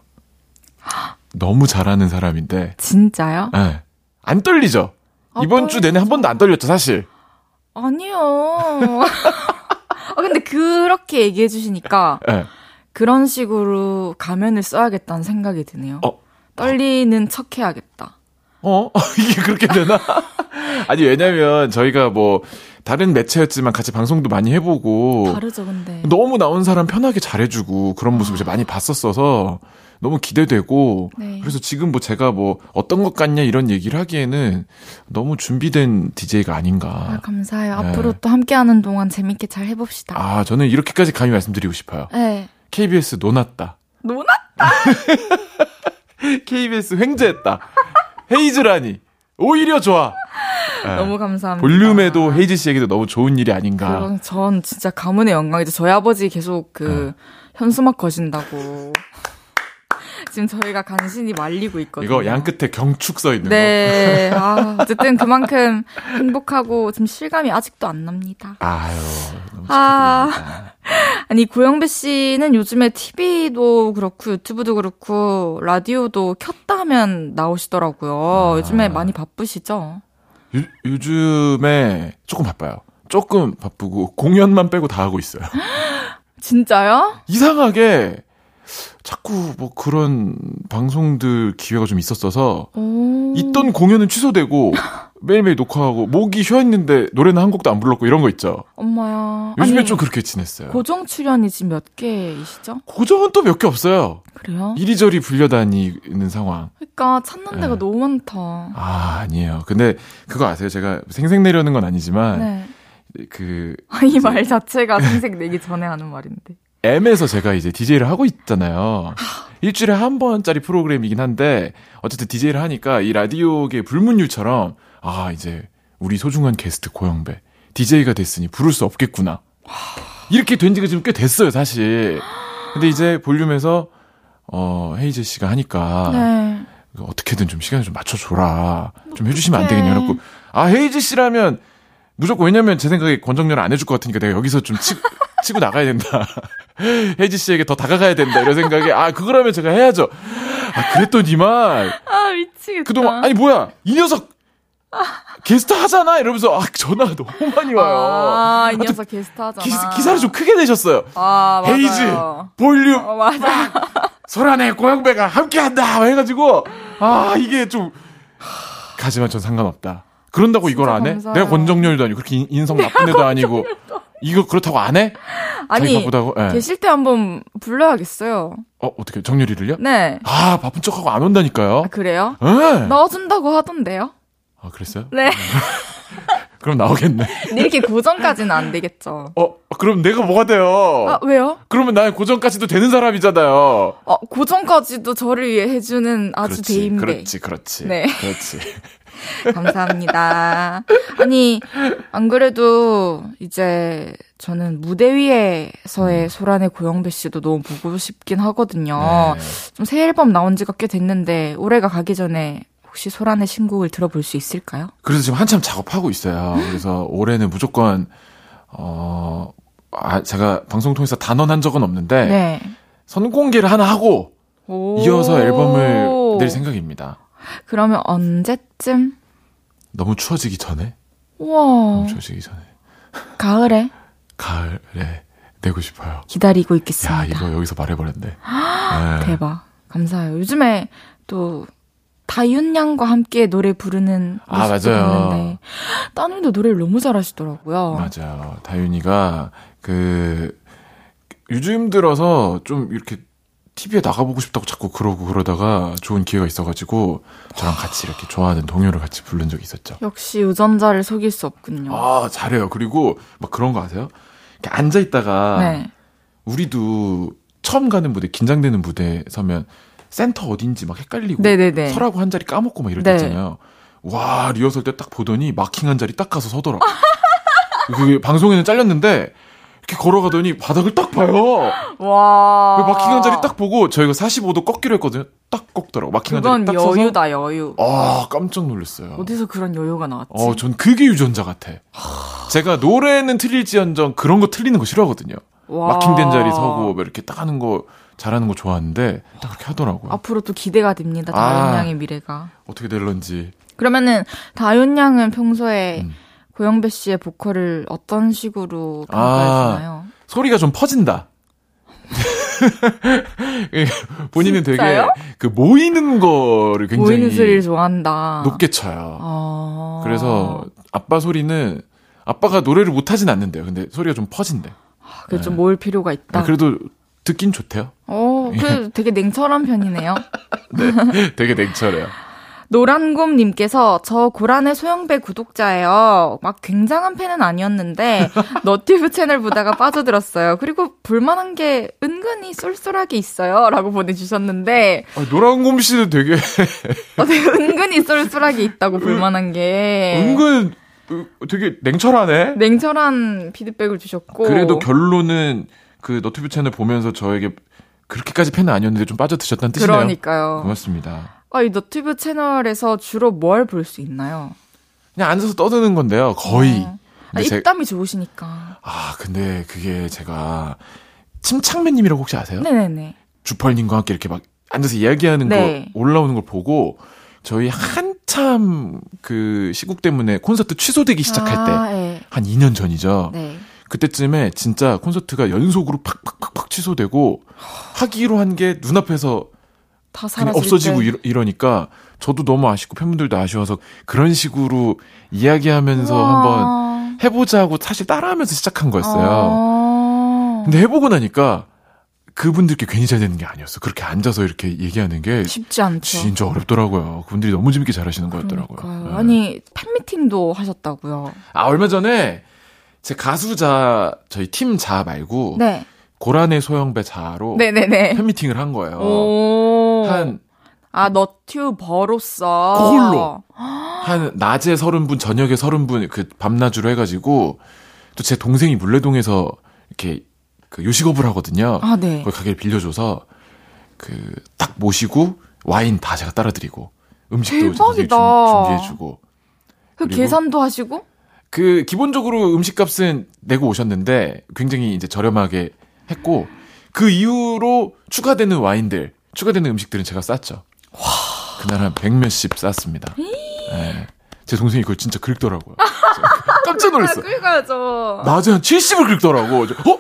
너무 잘하는 사람인데, 진짜요? 예. 안 떨리죠? 아, 이번 주 내내 한 번도 안 떨렸죠, 사실. 아니요. [LAUGHS] 아, 근데 그렇게 얘기해 주시니까 예. 그런 식으로 가면을 써야겠다는 생각이 드네요. 어. 떨리는 척 해야겠다. 어? [LAUGHS] 이게 그렇게 되나? [LAUGHS] 아니, 왜냐면 저희가 뭐, 다른 매체였지만 같이 방송도 많이 해보고, 다르죠, 근데. 너무 나온 사람 편하게 잘해주고, 그런 모습을 제가 많이 봤었어서, 너무 기대되고, 네. 그래서 지금 뭐 제가 뭐, 어떤 것 같냐 이런 얘기를 하기에는 너무 준비된 DJ가 아, 아닌가. 감사해요. 네. 앞으로 또 함께하는 동안 재밌게 잘 해봅시다. 아, 저는 이렇게까지 감히 말씀드리고 싶어요. 네. KBS 노났다. 노나? KBS 횡재했다. 헤이즈라니. 오히려 좋아. 예. 너무 감사합니다. 볼륨에도 헤이즈 씨에게도 너무 좋은 일이 아닌가. 그건 전 진짜 가문의 영광이죠. 저희 아버지 계속 그 현수막 거신다고. 지금 저희가 간신히 말리고 있거든요. 이거 양 끝에 경축 써 있는 네. 아, 어쨌든 그만큼 행복하고 지금 실감이 아직도 안 납니다. 거. 아유, 아. 축하드립니다. 아니, 고영배 씨는 요즘에 TV도 그렇고 유튜브도 그렇고 라디오도 켰다 하면 나오시더라고요. 아. 요즘에 많이 바쁘시죠? 요, 요즘에 조금 바빠요. 조금 바쁘고 공연만 빼고 다 하고 있어요. [GASPS] 진짜요? 이상하게 자꾸 뭐 그런 방송들 기회가 좀 있었어서 오. 있던 공연은 취소되고 [LAUGHS] 매일매일 녹화하고 목이 쉬어 있는데 노래는 한 곡도 안 불렀고 이런 거 있죠. 엄마야. 요즘에 아니, 좀 그렇게 지냈어요. 고정 출연이 지금 몇 개이시죠? 고정은 또 몇 개 없어요. 그래요? 이리저리 불려다니는 상황. 그러니까 찾는 데가 네. 너무 많다. 아, 아니에요. 근데 그거 아세요? 제가 생색 내려는 건 아니지만 네. 그 [LAUGHS] 이 말 자체가 생색 내기 전에 하는 말인데. M에서 제가 이제 DJ를 하고 있잖아요. 일주일에 한 번짜리 프로그램이긴 한데 어쨌든 DJ를 하니까 이 라디오계 불문율처럼 아 이제 우리 소중한 게스트 고영배 DJ가 됐으니 부를 수 없겠구나. 이렇게 된 지가 지금 꽤 됐어요, 사실. 근데 이제 볼륨에서 어 헤이즈 씨가 하니까 네. 어떻게든 좀 시간을 좀 맞춰줘라. 좀 해주시면 안. 되겠냐. 그래갖고, 아, 헤이즈 씨라면 무조건 왜냐면 제 생각에 권정열은 안 해줄 것 같으니까 내가 여기서 좀 치, 치고 나가야 된다. [GASPS] 헤이즈 씨에게 더 다가가야 된다. 이런 생각에, 아, 그거라면 제가 해야죠. 아, 그랬더니만, 아 미치겠다. 그동안, 아니, 뭐야, 이 녀석, 게스트 하잖아? 이러면서, 아, 전화가 너무 많이 와요. 아, 이 하여튼 녀석 게스트 하잖아. 기, 기사를 좀 크게 내셨어요. 아, 맞아요. 헤이즈, 볼륨, 어, 맞아. 소란의 고영배가 함께한다 해가지고 아 이게 좀 가지만 전 상관없다. 그런다고 이걸 안 해? 감사해요. 내가 권정열도 아니고 그렇게 인- 인성 나쁜 애도 아니고 [LAUGHS] 이거 그렇다고 안 해? 아니, 바쁘다고? 예. 계실 때 한번 불러야겠어요. 어 어떻게 정열이를요? 네. 아 바쁜 척하고 안 온다니까요. 아, 그래요? 예. 넣어준다고 하던데요? 아 그랬어요? 네. [LAUGHS] 그럼 나오겠네. 근데 이렇게 고정까지는 안 되겠죠. 어 그럼 내가 뭐가 돼요? 아, 왜요? 그러면 난 고정까지도 되는 사람이잖아요. 어, 고정까지도 저를 위해 해주는 아주 그렇지, 대인배. 그렇지, 그렇지, 네. 그렇지. [LAUGHS] 감사합니다. 아니, 안 그래도 이제 저는 무대 위에서의 음. 소란의 고영배 씨도 너무 보고 싶긴 하거든요. 네. 좀새 앨범 나온 지가 꽤 됐는데 올해가 가기 전에 혹시 소란의 신곡을 들어볼 수 있을까요? 그래서 지금 한참 작업하고 있어요. 그래서 올해는 무조건 어 아, 제가 방송 통해서 단언한 적은 없는데 네. 선공개를 하나 하고 오. 이어서 앨범을 낼 생각입니다. 그러면 언제쯤? 너무 추워지기 전에, 우와. 너무 추워지기 전에 가을에 가을에 내고 싶어요. 기다리고 야 있겠습니다. 이거 여기서 말해버렸네. 네. 대박. 감사해요. 요즘에 또 다윤 양과 함께 노래 부르는 아, 맞아요. 봤는데 따님도 노래를 너무 잘하시더라고요. 맞아요. 다윤이가 그 요즘 들어서 좀 이렇게 TV에 나가보고 싶다고 자꾸 그러고 그러다가 좋은 기회가 있어가지고 저랑 같이 이렇게 좋아하는 동요를 같이 부른 적이 있었죠. 역시 유전자를 속일 수 없군요. 아, 잘해요. 그리고 막 그런 거 아세요? 이렇게 앉아 있다가 네. 우리도 처음 가는 무대, 긴장되는 무대 서면 센터 어딘지 막 헷갈리고 네네네. 서라고 한 자리 까먹고 막 이럴 때 네. 있잖아요. 와, 리허설 때 딱 보더니 마킹 한 자리 딱 가서 서더라고. [LAUGHS] 그게 방송에는 잘렸는데 이렇게 걸어가더니 바닥을 딱 봐요. 와. 그 마킹한 자리 딱 보고 저희가 45도 꺾기로 했거든요. 딱 꺾더라고. 마킹한 자리 그건 딱 서서 여유다 여유. 아, 깜짝 놀랐어요. 어디서 그런 여유가 나왔지? 어, 전 그게 유전자 같아. 제가 노래는 틀릴지언정 그런 거 틀리는 거 싫어하거든요. 와. 마킹된 자리 서고 뭐 이렇게 딱 하는 거 잘하는 거 좋아하는데 딱 그렇게 하더라고요. 앞으로 또 기대가 됩니다. 아. 다윤 양의 미래가. 어떻게 될런지. 그러면은 다윤 양은 평소에 음. 고영배 씨의 보컬을 어떤 식으로 아. 평가하시나요? 소리가 좀 퍼진다. [LAUGHS] 본인은 진짜요? 되게 그 모이는 거를 굉장히 보이는 소리를 좋아한다. 높게 쳐요. 아. 그래서 아빠 소리는 아빠가 노래를 못 하진 않는데요. 근데 소리가 좀 퍼진대. 그게 좀 모을 필요가 있다. 아, 그래도 듣긴 좋대요. 어, 그 되게 냉철한 편이네요. [LAUGHS] 되게 냉철해요. 노란곰님께서 저 고란의 소영배 구독자예요. 막 굉장한 팬은 아니었는데 [LAUGHS] 너튜브 채널 보다가 빠져들었어요. 그리고 불만한 게 은근히 쏠쏠하게 있어요.라고 보내주셨는데 아, 노란곰 씨는 되게 어, 되게 은근히 쏠쏠하게 있다고 불만한 게 은근 어, 되게 냉철하네. 냉철한 피드백을 주셨고 그래도 결론은 그 너튜브 채널 보면서 저에게 그렇게까지 팬은 아니었는데 좀 빠져드셨다는 뜻이네요. 그러니까요. 고맙습니다. 아, 이 너튜브 채널에서 주로 뭘 볼 수 있나요? 그냥 앉아서 떠드는 건데요. 거의. 어. 아, 근데 제- 입담이 좋으시니까. 아, 근데 그게 제가 침착맨님이라고 혹시 아세요? 네네네. 주펄님과 함께 이렇게 막 앉아서 이야기하는 네. 거 올라오는 걸 보고 저희 한참 그 시국 때문에 콘서트 취소되기 시작할 때 아, 네. 한 2년 전이죠. 네. 그때쯤에 진짜 콘서트가 연속으로 팍팍팍팍 취소되고 하기로 한 게 눈앞에서 다 사라질 없어지고 때. 이러, 이러니까 저도 너무 아쉽고 팬분들도 아쉬워서 그런 식으로 이야기하면서 우와. 한번 해보자고 사실 따라하면서 시작한 거였어요. 어. 근데 해보고 나니까 그분들께 괜히 잘 되는 게 아니었어. 그렇게 앉아서 이렇게 얘기하는 게 쉽지 않죠. 진짜 어렵더라고요. 그분들이 너무 재밌게 잘하시는 거였더라고요. 네. 아니 팬미팅도 하셨다고요. 아 얼마 전에 제 가수자 저희 팀 자 말고 네. 고란의 소영배 자로 네네네. 팬미팅을 한 거예요. 오. 한아 너튜버로서 그걸로. 한 낮에 서른 분, 저녁에 서른 분, 그 밤낮으로 해가지고 또 제 동생이 물레동에서 이렇게 그 요식업을 하거든요. 아 네. 거기 가게를 빌려줘서 그 딱 모시고 와인 다 제가 따라드리고 음식도. 준- 준비해주고 그 계산도 하시고 그 기본적으로 음식값은 내고 오셨는데 굉장히 이제 저렴하게 했고 그 이후로 추가되는 와인들, 추가되는 음식들은 제가 쌌죠. 그날 한 백몇십 쌌습니다. 네. 제 동생이 그걸 진짜 긁더라고요. [LAUGHS] 깜짝 놀랐어. 끌가야죠. 낮에 한 70을 긁더라고. 저, 어?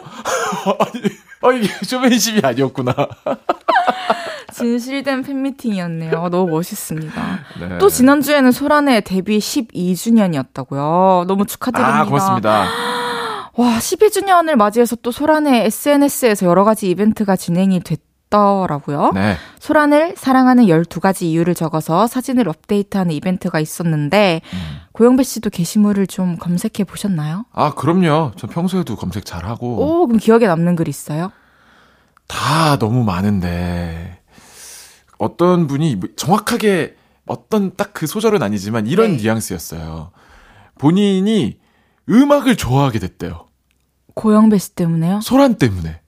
[LAUGHS] 아니, 아, 이게 쇼맨십이 아니었구나. [LAUGHS] 진실된 팬미팅이었네요. 어, 너무 멋있습니다. 네. 또 지난주에는 소란의 데뷔 12주년이었다고요. 너무 축하드립니다. 아, 고맙습니다. [GASPS] 와, 12주년을 맞이해서 또 소란의 SNS에서 여러 가지 이벤트가 진행이 됐 더라고요. 네. 소란을 사랑하는 12가지 이유를 적어서 사진을 업데이트하는 이벤트가 있었는데 음. 고영배 씨도 게시물을 좀 검색해 보셨나요? 아, 그럼요. 전 평소에도 검색 잘하고. 오, 그럼 기억에 남는 글 있어요? 다 너무 많은데 어떤 분이 뭐 정확하게 어떤 딱 그 소절은 아니지만 이런 네. 뉘앙스였어요. 본인이 음악을 좋아하게 됐대요. 고영배 씨 때문에요? 소란 때문에.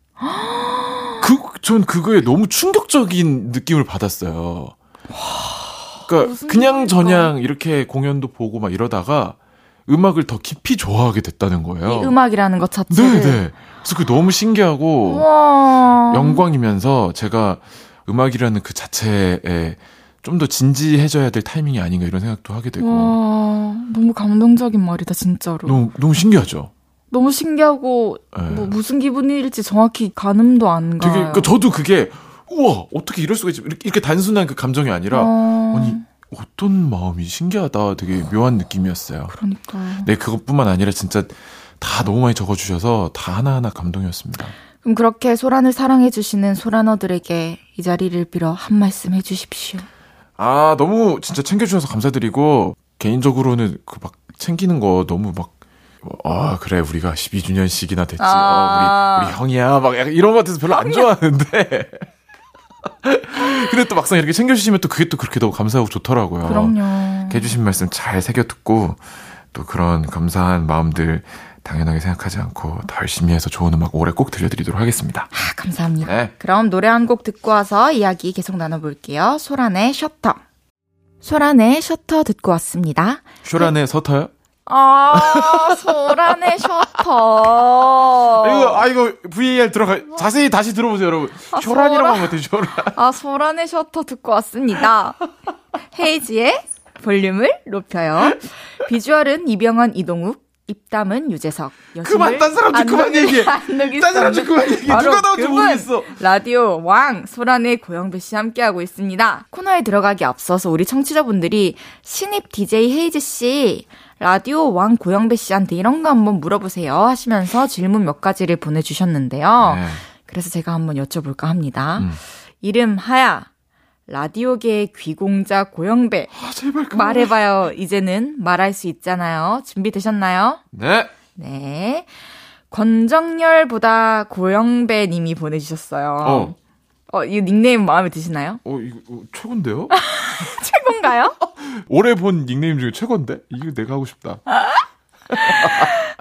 그, 전 그거에 너무 충격적인 느낌을 받았어요. 그러니까 무슨 그냥? 저냥 이렇게 공연도 보고 막 이러다가 음악을 더 깊이 좋아하게 됐다는 거예요. 이 음악이라는 것 자체를. 네네. 그래서 그게 너무 신기하고 와. 영광이면서 제가 음악이라는 그 자체에 좀 더 진지해져야 될 타이밍이 아닌가 이런 생각도 하게 되고 와, 너무 감동적인 말이다, 진짜로. 너무 너무 신기하죠. 신기하고, 네. 뭐, 무슨 기분일지 정확히 가늠도 안 가요. 되게 그러니까 저도 그게 우와 어떻게 이럴 수가 있지 이렇게, 이렇게 단순한 그 감정이 아니라 어, 아니 어떤 마음이 신기하다 되게 묘한 느낌이었어요. 그러니까요. 네 그것뿐만 아니라 진짜 다 너무 많이 적어주셔서 다 하나하나 감동이었습니다. 그럼 그렇게 소란을 사랑해주시는 소란어들에게 이 자리를 빌어 한 말씀 해주십시오. 아 너무 진짜 챙겨주셔서 감사드리고 개인적으로는 그 막 챙기는 거 너무 막 아, 그래, 우리가 12주년씩이나 됐지. 아. 어, 우리, 우리 형이야. 막 약간 이런 것 같아서 별로 안 좋아하는데. [LAUGHS] 근데 또 막상 이렇게 챙겨주시면 또 그게 또 그렇게 너무 감사하고 좋더라고요. 그럼요. 해주신 말씀 잘 새겨 듣고 또 그런 감사한 마음들 당연하게 생각하지 않고 더 열심히 해서 좋은 음악 올해 꼭 들려드리도록 하겠습니다. 아, 감사합니다. 네. 그럼 노래 한 곡 듣고 와서 이야기 계속 나눠볼게요. 소란의 셔터. 소란의 셔터 듣고 왔습니다. 쇼란의 서터요? 아, 소란의 셔터. 이거, 아, 이거 VAR 들어가, 자세히 다시 들어보세요, 여러분. 아, 쇼란이라고 소란. 한것 같아요, 쇼란. 아, 소란의 셔터 듣고 왔습니다. 헤이지의 볼륨을 높여요. 비주얼은 이병헌, 이동욱, 입담은 유재석. 그만, 딴 사람 좀 그만 얘기해. 딴 사람 좀 그만 얘기해. 누가 나올지. 모르겠어. 라디오 왕 소란의 고영배 씨 함께하고 있습니다. 코너에 들어가기 앞서서 우리 청취자분들이 신입 DJ 헤이즈 씨 라디오 왕 고영배 씨한테 이런 거 한번 물어보세요 하시면서 질문 몇 가지를 보내주셨는데요. 네. 그래서 제가 한번 여쭤볼까 합니다. 음. 이름 하야 라디오계의 귀공자 고영배 아, 제발 그만. 말해봐요. 이제는 말할 수 있잖아요. 준비되셨나요? 네. 네. 권정열보다 고영배 님이 보내주셨어요. 어. 어, 이 닉네임 마음에 드시나요? 어, 이거 어, 최고인데요? [LAUGHS] 최고인가요? 올해 본 닉네임 중에 최고인데? 이거 내가 하고 싶다.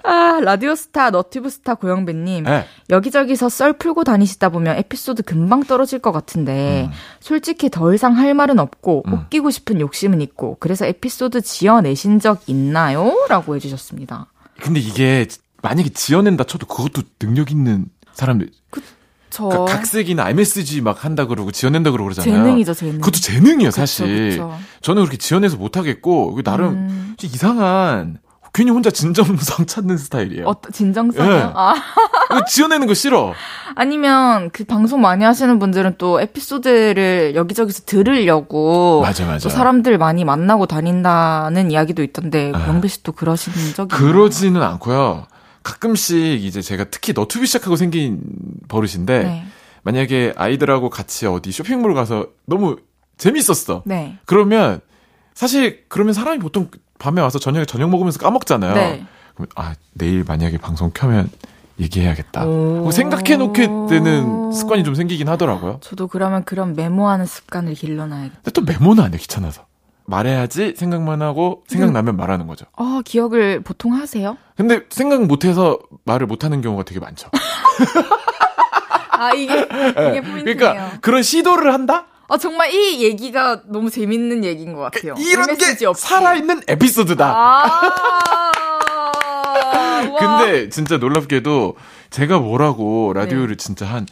아, 라디오스타, 너튜브스타 고영배님. 네. 여기저기서 썰 풀고 다니시다 보면 에피소드 금방 떨어질 것 같은데, 음. 솔직히 더 이상 할 말은 없고, 음. 웃기고 싶은 욕심은 있고, 그래서 에피소드 지어내신 적 있나요? 라고 해주셨습니다. 근데 이게 만약에 지어낸다 쳐도 그것도 능력 있는 사람들. 저, 그러니까 각색이나 MSG 막 한다 그러고 지어낸다 그러고 그러잖아요. 재능이죠, 재능. 그것도 재능이에요, 그쵸, 사실. 그쵸. 저는 그렇게 지어내서 못 하겠고, 이거 나름 음. 좀 이상한, 괜히 혼자 진정성 [LAUGHS] 찾는 스타일이에요. 어, 진정성이요? 예. 아, 지어내는 거 싫어. 아니면 그 방송 많이 하시는 분들은 또 에피소드를 여기저기서 들으려고 맞아, 맞아. 또 사람들 많이 만나고 다닌다는 이야기도 있던데 아. 영배 씨또 그러신 적이? 그러지는 않고요. 가끔씩 이제 제가 특히 너튜브 시작하고 생긴 버릇인데 네. 만약에 아이들하고 같이 어디 쇼핑몰 가서 너무 재밌었어. 네. 그러면 사실 그러면 사람이 보통 밤에 와서 저녁에 저녁 먹으면서 까먹잖아요. 네. 그럼 아 내일 만약에 방송 켜면 얘기해야겠다. 오. 뭐 생각해 놓게 되는 습관이 좀 생기긴 하더라고요. 저도 그러면 그런 메모하는 습관을 길러놔야겠다. 근데 또 메모는 안 해 귀찮아서. 말해야지 생각만 하고 생각나면 말하는 거죠. 아, 기억을 보통 하세요? 근데 생각 못해서 말을 못하는 경우가 되게 많죠. 아, 이게, 이게 포인트네요. 그러니까 그런 시도를 한다? 아, 정말 이 얘기가 너무 재밌는 얘기인 것 같아요. 이런 게 없이. 살아있는 에피소드다. 아. 와. [LAUGHS] 근데 진짜 놀랍게도 제가 뭐라고 네. 라디오를 진짜 한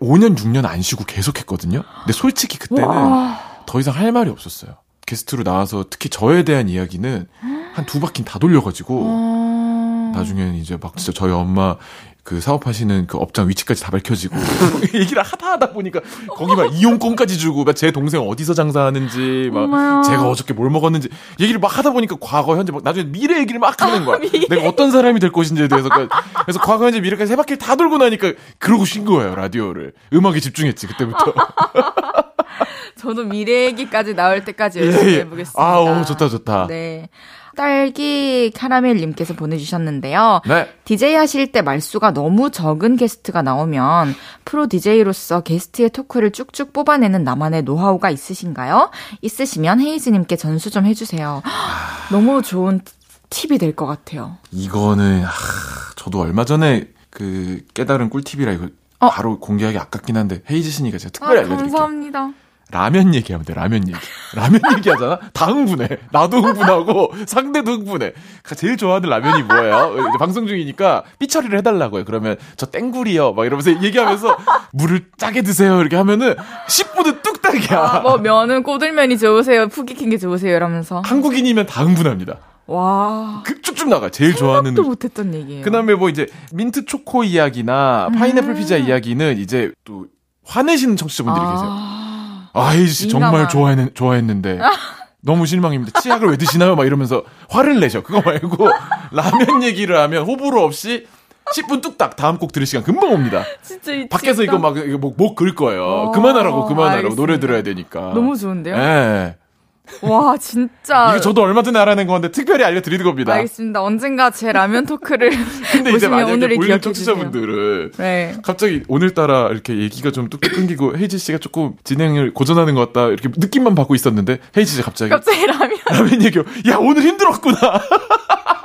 5년, 6년 안 쉬고 계속 했거든요. 근데 솔직히 그때는 와. 더 이상 할 말이 없었어요. 게스트로 나와서 특히 저에 대한 이야기는 한 두 바퀴 다 돌려가지고 아. 나중에는 이제 막 진짜 저희 엄마 그 사업하시는 그 업장 위치까지 다 밝혀지고 [LAUGHS] [LAUGHS] 얘기를 하다 하다 보니까 거기 막 이용권까지 주고 막 제 동생 어디서 장사하는지 막 어머야. 제가 어저께 뭘 먹었는지 얘기를 막 하다 보니까 과거 현재 막 나중에 미래 얘기를 막 하는 거야. 미래. 내가 어떤 사람이 될 것인지에 대해서 그래서 과거 현재 미래까지 세 바퀴를 다 돌고 나니까 그러고 쉰 거예요 라디오를 음악에 집중했지 그때부터. [LAUGHS] 저도 미래 얘기까지 나올 때까지 예, 열심히 예. 해보겠습니다. 아, 오, 좋다 좋다. 네. 딸기 카라멜님께서 보내주셨는데요. 네. DJ 하실 때 말수가 너무 적은 게스트가 나오면 프로 DJ로서 게스트의 토크를 쭉쭉 뽑아내는 나만의 노하우가 있으신가요? 있으시면 헤이즈님께 전수 좀 해주세요. 너무 좋은 팁이 될 것 같아요. 이거는 하, 저도 얼마 전에 그 깨달은 꿀팁이라 이거 어. 바로 공개하기 아깝긴 한데 헤이즈 씨니까 제가 특별히 아, 알려드릴게요. 감사합니다. 라면 얘기하면 돼, 라면 얘기. 라면 [LAUGHS] 얘기하잖아? 다 흥분해. 나도 흥분하고, 상대도 흥분해. 제일 좋아하는 라면이 뭐예요? 방송 중이니까 삐처리를 해달라고요. 그러면 저 땡굴이요. 막 이러면서 얘기하면서 물을 짜게 드세요. 이렇게 하면은 10분은 뚝딱이야. 아, 뭐 면은 꼬들면이 좋으세요, 푸 익힌 게 좋으세요 이러면서. 한국인이면 다 흥분합니다. 와. 그 쭉쭉 나가. 제일 좋아하는 또 못했던 얘기예요. 그 다음에 뭐 이제 민트 초코 이야기나 파인애플 음. 피자 이야기는 이제 또 화내시는 청취자분들이 계세요. 아, 아, 혜지 씨 정말. 좋아했는, 좋아했는데. 너무 실망입니다. 치약을 왜 드시나요? 막 이러면서 화를 내셔. 그거 말고 [LAUGHS] 라면 얘기를 하면 호불호 없이 10분 뚝딱 다음 곡 들을 시간 금방 옵니다. 진짜 이 밖에서 이거 막 이거 목, 목긁 거예요. 어, 그만하라고 그만하라고 알겠습니다. 노래 들어야 되니까. 너무 좋은데요? 예. 와 진짜. 이거 저도 얼마 전에 알아낸 건데 특별히 알려드리는 겁니다. 알겠습니다. 언젠가 제 라면 토크를 [LAUGHS] 근데 이제 만약에 보이는. 청취자분들은 네. 갑자기 오늘따라 이렇게 얘기가 좀 뚝뚝 끊기고 헤이지 씨가 조금 진행을 고전하는 것 같다 이렇게 느낌만 받고 있었는데 헤이지 씨가 갑자기 갑자기 라면. 라면 얘기요. 야 오늘 힘들었구나. [LAUGHS]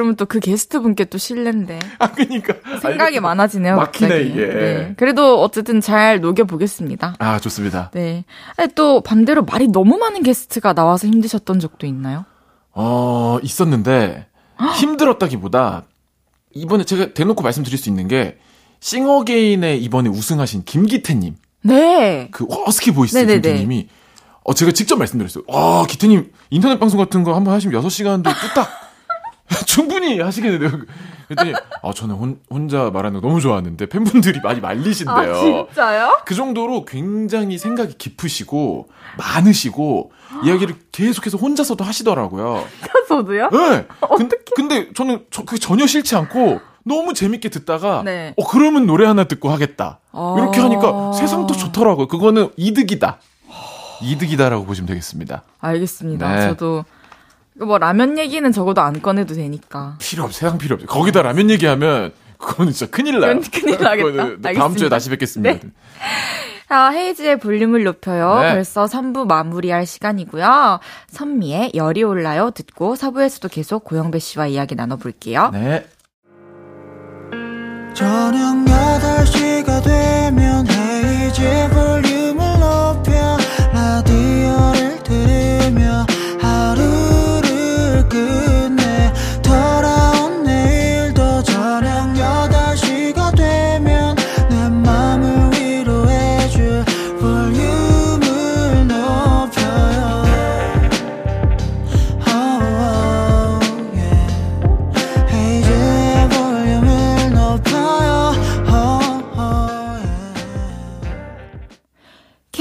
그러면 또 그 게스트 분께 또 실례인데 아 그러니까 생각이 아니, 많아지네요. 막히네, 갑자기. 이게. 네. 그래도 어쨌든 잘 녹여 보겠습니다. 아 좋습니다. 네. 아니, 또 반대로 말이 너무 많은 게스트가 나와서 힘드셨던 적도 있나요? 어 있었는데 힘들었다기보다 이번에 제가 대놓고 말씀드릴 수 있는 게 싱어게인에 이번에 우승하신 김기태님 네. 그 husky voice 네네네. 김기태님이 어 제가 직접 말씀드렸어요. 아 기태님 인터넷 방송 같은 거 한번 하시면 6시간도 뚝딱 [LAUGHS] 충분히 하시겠는데요. 그랬더니 아 저는 혼, 혼자 말하는 거 너무 좋아하는데 팬분들이 많이 말리신대요. 아, 진짜요? 그 정도로 굉장히 생각이 깊으시고 많으시고 이야기를 계속해서 혼자서도 하시더라고요. 저도요? 네. [LAUGHS] 근, 근데 저는 저, 그게 전혀 싫지 않고 너무 재밌게 듣다가 네. 어 그러면 노래 하나 듣고 하겠다. 아. 이렇게 하니까 세상도 좋더라고요. 그거는 이득이다. 이득이다라고 보시면 되겠습니다. 알겠습니다. 네. 저도 뭐 라면 얘기는 적어도 안 꺼내도 되니까. 필요 없, 세상 필요 없어. 거기다 라면 얘기하면 그거는 진짜 큰일 나요. 큰일 나겠다. 다음 알겠습니다. 주에 다시 뵙겠습니다. 네. 자, 헤이즈의 볼륨을 높여요. 네. 벌써 3부 마무리할 시간이고요. 선미의 열이 올라요 듣고 4부에서도 계속 고영배 씨와 이야기 나눠볼게요. 네. 저녁 8시가 되면 헤이즈 볼륨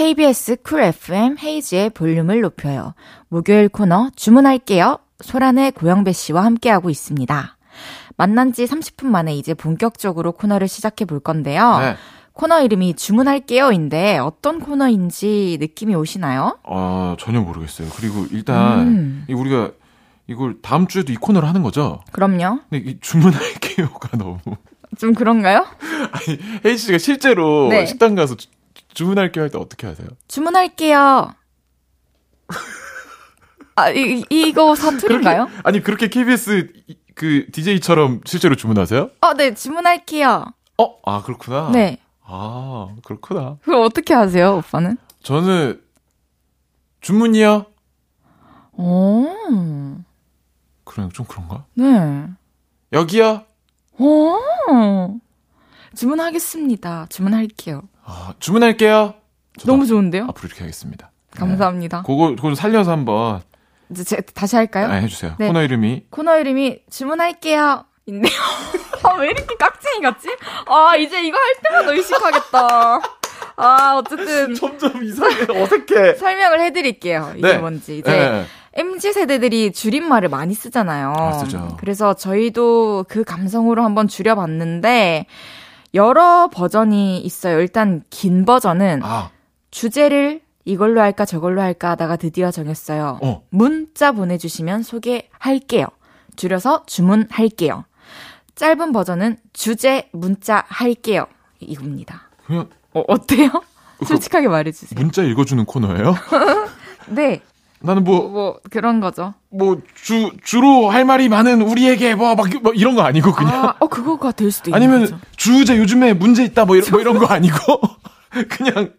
KBS 쿨 FM 헤이즈의 볼륨을 높여요. 목요일 코너 주문할게요. 소란의 고영배 씨와 함께하고 있습니다. 만난 지 30분 만에 이제 본격적으로 코너를 시작해 볼 건데요. 네. 코너 이름이 주문할게요인데 어떤 코너인지 느낌이 오시나요? 아, 전혀 모르겠어요. 그리고 일단 음. 이 우리가 이걸 다음 주에도 이 코너를 하는 거죠? 그럼요. 근데 이 주문할게요가 [LAUGHS] 너무 좀 그런가요? 아니 혜희 씨가 실제로 네. 식당 가서 주, 주문할게요 할 때 어떻게 하세요? 주문할게요. 아, 이, 이- 이거 사투리인가요? 아니 그렇게 KBS 이- 그 DJ처럼 실제로 주문하세요? 어, 네, 주문할게요. 어, 아 그렇구나. 네. 아 그렇구나. 그럼 어떻게 하세요, 오빠는? 저는 주문이요. 오, 그럼 좀 그런가? 네. 여기요. 오, 주문하겠습니다. 주문할게요. 아, 주문할게요. 너무 좋은데요? 앞으로 이렇게 하겠습니다. 감사합니다. 네. 그거 그거 살려서 한번 이제 제, 다시 할까요? 아, 해주세요. 네. 코너 이름이 코너 이름이 주문할게요. 인데요. [LAUGHS] 아, 왜 이렇게 깍쟁이 같지? 아, 이제 이거 할 때마다 의식하겠다. 아, 어쨌든 [LAUGHS] 점점 이상해 어색해. [LAUGHS] 설명을 해드릴게요. 이게 네. 뭔지. 이제 네. MZ 세대들이 줄임말을 많이 쓰잖아요. 아, 쓰죠. 그래서 저희도 그 감성으로 한번 줄여봤는데 여러 버전이 있어요. 일단 긴 버전은 아, 주제를 이걸로 할까 저걸로 할까 하다가 드디어 정했어요. 어. 문자 보내주시면 소개할게요. 줄여서 주문할게요. 짧은 버전은 주제 문자 할게요. 이겁니다. 그냥 어, 어때요? 솔직하게 말해주세요. 문자 읽어주는 코너예요? [LAUGHS] 네, 나는 뭐 뭐 그런 거죠. 뭐 주 주로 할 말이 많은 우리에게 뭐막 뭐 이런 거 아니고 그냥 아, 어 그거가 될 수도 있는 아니면 거죠. 주제 요즘에 문제 있다 뭐 이런, 뭐 이런 [LAUGHS] 거 아니고 [LAUGHS] 그냥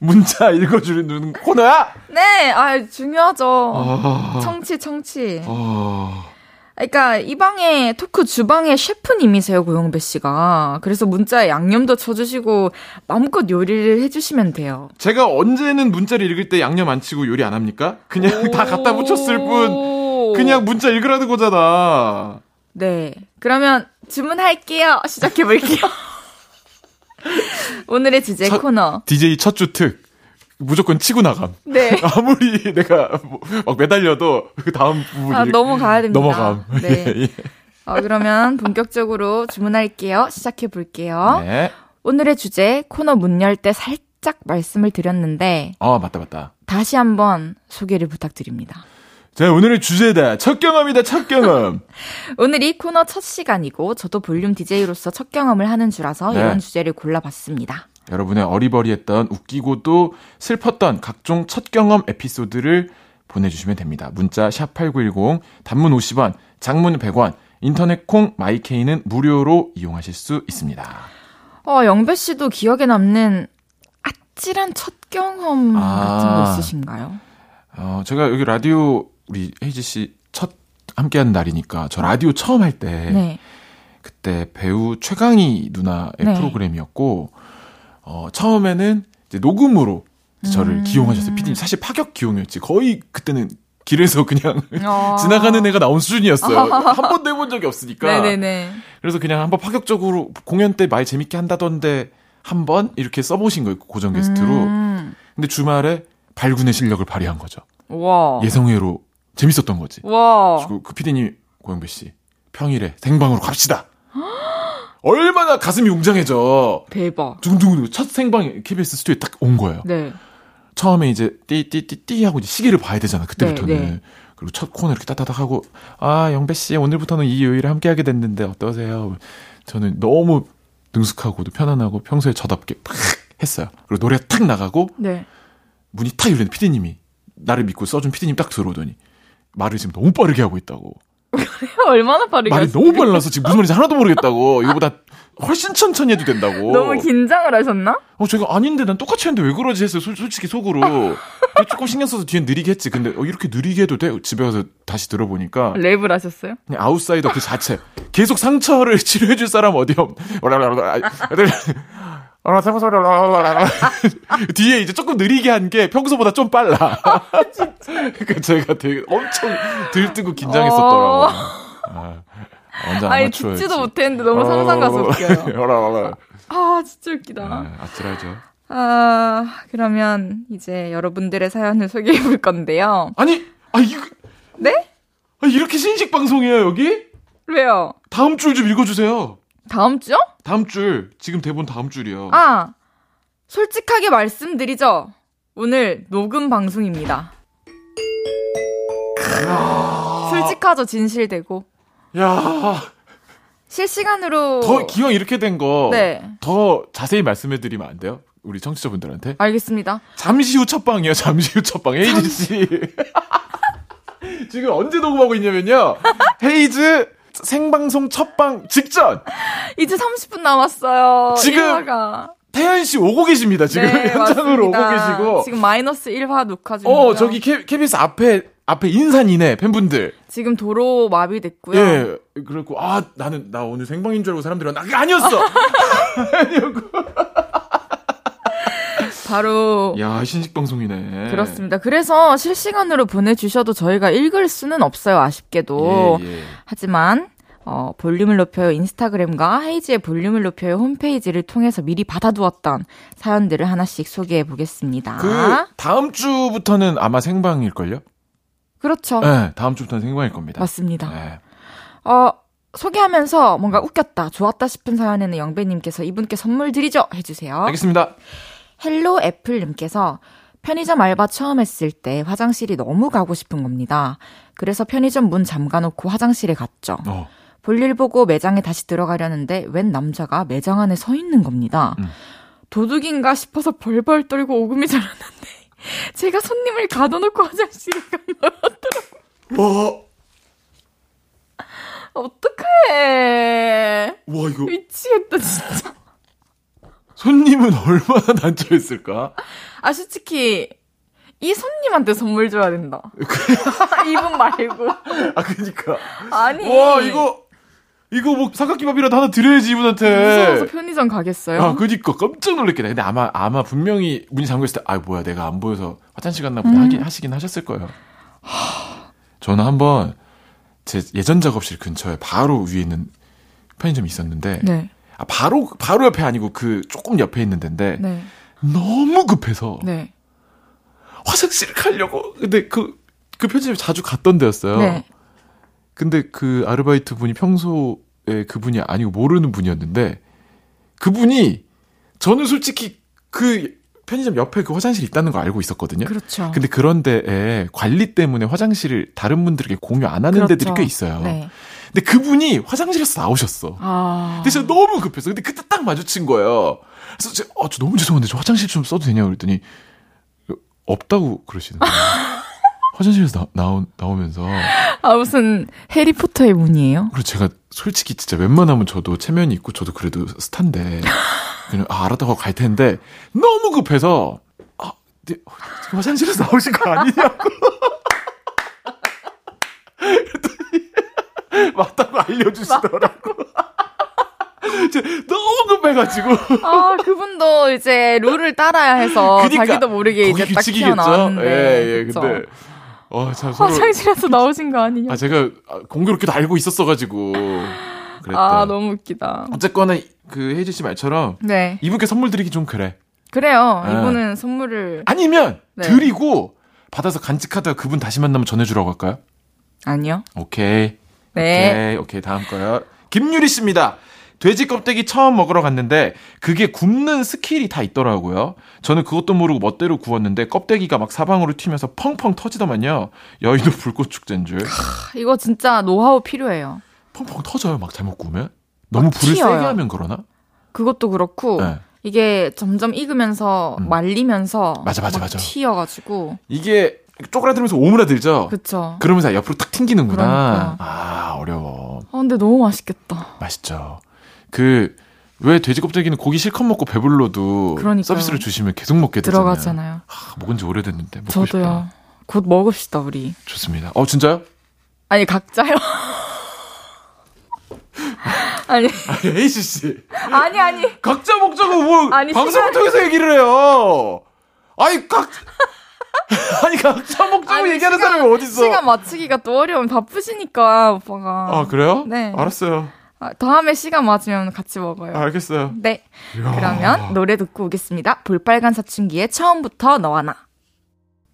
문자 읽어주는 코너야? 네, 아 중요하죠. 아, 청취 청취. 아, 그러니까 이 방에 토크 주방의 셰프님이세요 고영배 씨가. 그래서 문자에 양념도 쳐주시고 마음껏 요리를 해주시면 돼요. 제가 언제는 문자를 읽을 때 양념 안 치고 요리 안 합니까? 그냥 [LAUGHS] 다 갖다 붙였을 뿐 오. 그냥 문자 읽으라는 거잖아. 네. 그러면 주문할게요. 시작해 볼게요. [LAUGHS] 오늘의 주제 첫- 코너. DJ 첫 주 특. 무조건 치고 나감. 네. [LAUGHS] 아무리 내가 뭐 막 매달려도 그 다음 부분 아, 넘어가야 됩니다. 넘어감. [LAUGHS] 네. 예, 예. 어, 그러면 본격적으로 주문할게요. 시작해 볼게요. 네. 오늘의 주제 코너 문 열 때 살짝 말씀을 드렸는데 어 맞다 맞다. 다시 한번 소개를 부탁드립니다. 자 오늘의 주제다. 첫 경험이다 첫 경험. [LAUGHS] 오늘이 코너 첫 시간이고 저도 볼륨 DJ로서 첫 경험을 하는 주라서 네. 이런 주제를 골라봤습니다. 여러분의 어리버리했던 웃기고도 슬펐던 각종 첫 경험 에피소드를 보내주시면 됩니다. 문자 샵 #8910 단문 50원, 장문 100원, 인터넷 콩 마이케이는 무료로 이용하실 수 있습니다. 어, 영배 씨도 기억에 남는 아찔한 첫 경험 아. 같은 거 있으신가요? 어, 제가 여기 라디오 우리 헤이지 씨 첫 함께한 날이니까 저 라디오 처음 할때 네. 그때 배우 최강희 누나의 네. 프로그램이었고 어, 처음에는 이제 녹음으로 저를 음. 기용하셨어요. 피디님 사실 파격 기용이었지. 거의 그때는 길에서 그냥 어. [LAUGHS] 지나가는 애가 나온 수준이었어요. [LAUGHS] 한 번도 해본 적이 없으니까. 네네네. 그래서 그냥 한번 파격적으로 공연 때 말 재밌게 한다던데 한 번 이렇게 써보신 거예요. 고정 게스트로. 음. 근데 주말에 발군의 실력을 발휘한 거죠. 와. 예성회로 재밌었던 거지. 와. 그리고 그 피디님 고영배 씨 평일에 생방으로 갑시다. [GASPS] 얼마나 가슴이 웅장해져. 대박. 두근두근 첫 생방 KBS 스튜디오에 딱 온 거예요. 네. 처음에 이제 띠띠띠띠 하고 이제 시계를 봐야 되잖아. 그때부터는. 네, 네. 그리고 첫 코너 이렇게 따다닥 하고 아 영배 씨 오늘부터는 이 요일에 함께 하게 됐는데 어떠세요? 저는 너무 능숙하고도 편안하고 평소에 저답게 팍 했어요. 그리고 노래 탁 나가고 네. 문이 탁 열리는 피디님이 나를 믿고 써준 피디님 딱 들어오더니 말을 지금 너무 빠르게 하고 있다고. 얼마나 빠르게 말이? 너무 빨라서 지금 무슨 말인지 하나도 모르겠다고. 이거보다 훨씬 천천히 해도 된다고. 너무 긴장을 하셨나? 어, 제가 아닌데 난 똑같이 했는데 왜 그러지 했어요. 솔, 솔직히 속으로. 조금 신경 써서 뒤에 느리게 했지. 근데 어, 이렇게 느리게 해도 돼? 집에 가서 다시 들어보니까 랩을 하셨어요? 그냥 아웃사이더 그 자체. 계속 상처를 [LAUGHS] 치료해줄 사람 어디 없. [LAUGHS] [LAUGHS] [LAUGHS] 뒤에 이제 조금 느리게 한 게 평소보다 좀 빨라. [LAUGHS] 그러니까 제가 되게 엄청 들뜨고 긴장했었더라고. 아, 완전 아니 아마추어였지. 듣지도 못했는데 너무 상상 가서. 웃겨요. 아 진짜 웃기다. 아, 아찔하죠. 아, 그러면 이제 여러분들의 사연을 소개해 볼 건데요. 아니, 아, 이거. 네? 아, 이렇게 신식 방송이에요, 여기? 왜요? 다음 줄 좀 읽어주세요. 다음 주요? 다음 줄. 지금 대본 다음 줄이요. 아, 솔직하게 말씀드리죠. 오늘 녹음 방송입니다. 솔직하죠, 진실되고. 야 실시간으로. 더 기왕 이렇게 된 거. 네. 더 자세히 말씀해드리면 안 돼요? 우리 청취자분들한테. 알겠습니다. 잠시 후 첫방이에요, 잠시 후 첫방. 헤이즈 씨. [LAUGHS] 지금 언제 녹음하고 있냐면요. 헤이즈 생방송 첫방 직전! 이제 30분 남았어요. 지금 일화가. 태연 씨 오고 계십니다. 지금 네, [LAUGHS] 현장으로 맞습니다. 오고 계시고. 지금 마이너스 1화 녹화 중이고요. 어, 저기 K, KBS 앞에, 앞에 인산이네, 팬분들. 지금 도로 마비됐고요. 예. 그렇고, 아, 나는, 나 오늘 생방인 줄 알고 사람들이 나, 아니었어! [LAUGHS] [LAUGHS] 바로 야, 신식 방송이네. 그렇습니다. 그래서 실시간으로 보내주셔도 저희가 읽을 수는 없어요. 아쉽게도. 예, 예. 하지만 어, 볼륨을 높여요 인스타그램과 헤이지의 볼륨을 높여요 홈페이지를 통해서 미리 받아두었던 사연들을 하나씩 소개해 보겠습니다. 그, 다음 주부터는 아마 생방일걸요? 그렇죠. 네, 다음 주부터는 생방일 겁니다. 맞습니다. 네. 어, 소개하면서 뭔가 웃겼다, 좋았다 싶은 사연에는 영배님께서 이분께 선물 드리죠 해주세요. 알겠습니다. 헬로 애플님께서 편의점 알바 처음 했을 때 화장실이 너무 가고 싶은 겁니다. 그래서 편의점 문 잠가놓고 화장실에 갔죠. 어. 볼일 보고 매장에 다시 들어가려는데 웬 남자가 매장 안에 서 있는 겁니다. 음. 도둑인가 싶어서 벌벌 떨고 오금이 자랐는데 [LAUGHS] 제가 손님을 가둬놓고 화장실에 간 거였더라고요. 와, 어떡해. 와, 이거. 미치겠다 진짜. 손님은 얼마나 난처했을까? 아 솔직히 이 손님한테 선물 줘야 된다. [LAUGHS] 이분 말고. 아, 그니까. 아니. 와, 이거, 이거 뭐, 삼각김밥이라도 하나 드려야지, 이분한테. 무서워서 편의점 가겠어요? 아, 그니까. 깜짝 놀랐겠네. 근데 아마, 아마 분명히 문이 잠겨 있을 때, 아, 뭐야, 내가 안 보여서 화장실 갔나 보다 음. 하긴, 하시긴 하셨을 거예요. 저는 한번, 제 예전 작업실 근처에 바로 위에 있는 편의점이 있었는데, 네. 아, 바로, 바로 옆에 아니고 그 조금 옆에 있는 데인데, 네. 너무 급해서, 네. 화장실 가려고. 근데 그, 그 편집을 자주 갔던 데였어요. 네. 근데 그 아르바이트 분이 평소에 그분이 아니고 모르는 분이었는데, 그분이, 저는 솔직히 그 편의점 옆에 그 화장실이 있다는 거 알고 있었거든요. 그렇죠. 근데 그런 데에 관리 때문에 화장실을 다른 분들에게 공유 안 하는 그렇죠. 데들이 꽤 있어요. 네. 근데 그분이 화장실에서 나오셨어. 아. 근데 제가 너무 급했어. 근데 그때 딱 마주친 거예요. 그래서 제가, 아, 저 너무 죄송한데 저 화장실 좀 써도 되냐고 그랬더니, 없다고 그러시는 거예요. [LAUGHS] 화장실에서 나, 나오, 나오면서. 아, 무슨 해리포터의 문이에요? 그리고 제가 솔직히 진짜 웬만하면 저도 체면이 있고 저도 그래도 스탄데, 그냥, 아, 알았다고 갈 텐데, 너무 급해서, 아, 화장실에서 나오신 거 아니냐고. [LAUGHS] 그랬더니, [LAUGHS] 맞다고 알려주시더라고. 제가 [LAUGHS] 너무 급해가지고. 아, 그분도 이제 룰을 따라야 해서 그니까, 자기도 모르게 이제 딱? 튀어나왔는데. 예, 예, 그쵸? 근데. 어, 참 서로. 화장실에서 나오신 거 아니냐? 아, 제가 아, 공교롭게도 알고 있었어가지고. 그랬다. 아, 너무 웃기다. 어쨌거나, 그 혜지 씨 말처럼, 네. 이분께 선물 드리기 좀 그래. 그래요. 네. 이분은 선물을. 아니면, 네. 드리고, 받아서 간직하다가 그분 다시 만나면 전해주라고 할까요? 아니요. 오케이. 네. 오케이, 오케이, 다음 거요. 김유리 씨입니다. 돼지 껍데기 처음 먹으러 갔는데 그게 굽는 skill이 다 있더라고요. 저는 그것도 모르고 멋대로 구웠는데 껍데기가 막 사방으로 튀면서 펑펑 터지더만요. 여의도 불꽃 축제인 줄. 이거 진짜 노하우 필요해요. 펑펑 터져요. 막 잘못 구우면. 너무 불을 튀어요. 세게 하면 그러나? 그것도 그렇고 네. 이게 점점 익으면서 음. 말리면서 맞아, 맞아, 막 맞아. 튀어가지고 이게 쪼그라들면서 오므라들죠. 그쵸. 그러면서 옆으로 탁 튕기는구나. 그러니까. 아 어려워. 아 근데 너무 맛있겠다. 맛있죠. 그 왜 돼지 껍데기는 고기 실컷 먹고 배불러도 그러니까요. 서비스를 주시면 계속 먹게 되잖아요. 들어가잖아요. 아, 먹은 지 오래됐는데 먹고 저도요. 싶다. 곧 먹읍시다 우리. 좋습니다. 어 진짜요? 아니 각자요. [LAUGHS] 아니 에이씨 씨. 아니 아니 각자 먹자고 뭐 아니, 방송을 시간이- 통해서 얘기를 해요. 아니 각 [LAUGHS] 아니 각자 먹자고 아니, 얘기하는 시간- 사람이 어디 있어? 시간 맞추기가 또 어려운 바쁘시니까 오빠가. 아 그래요? 네. 알았어요. 아, 다음에 시간 맞으면 같이 먹어요. 아, 알겠어요. 네. 그러면 노래 듣고 오겠습니다. 볼빨간 사춘기의 처음부터 너와 나.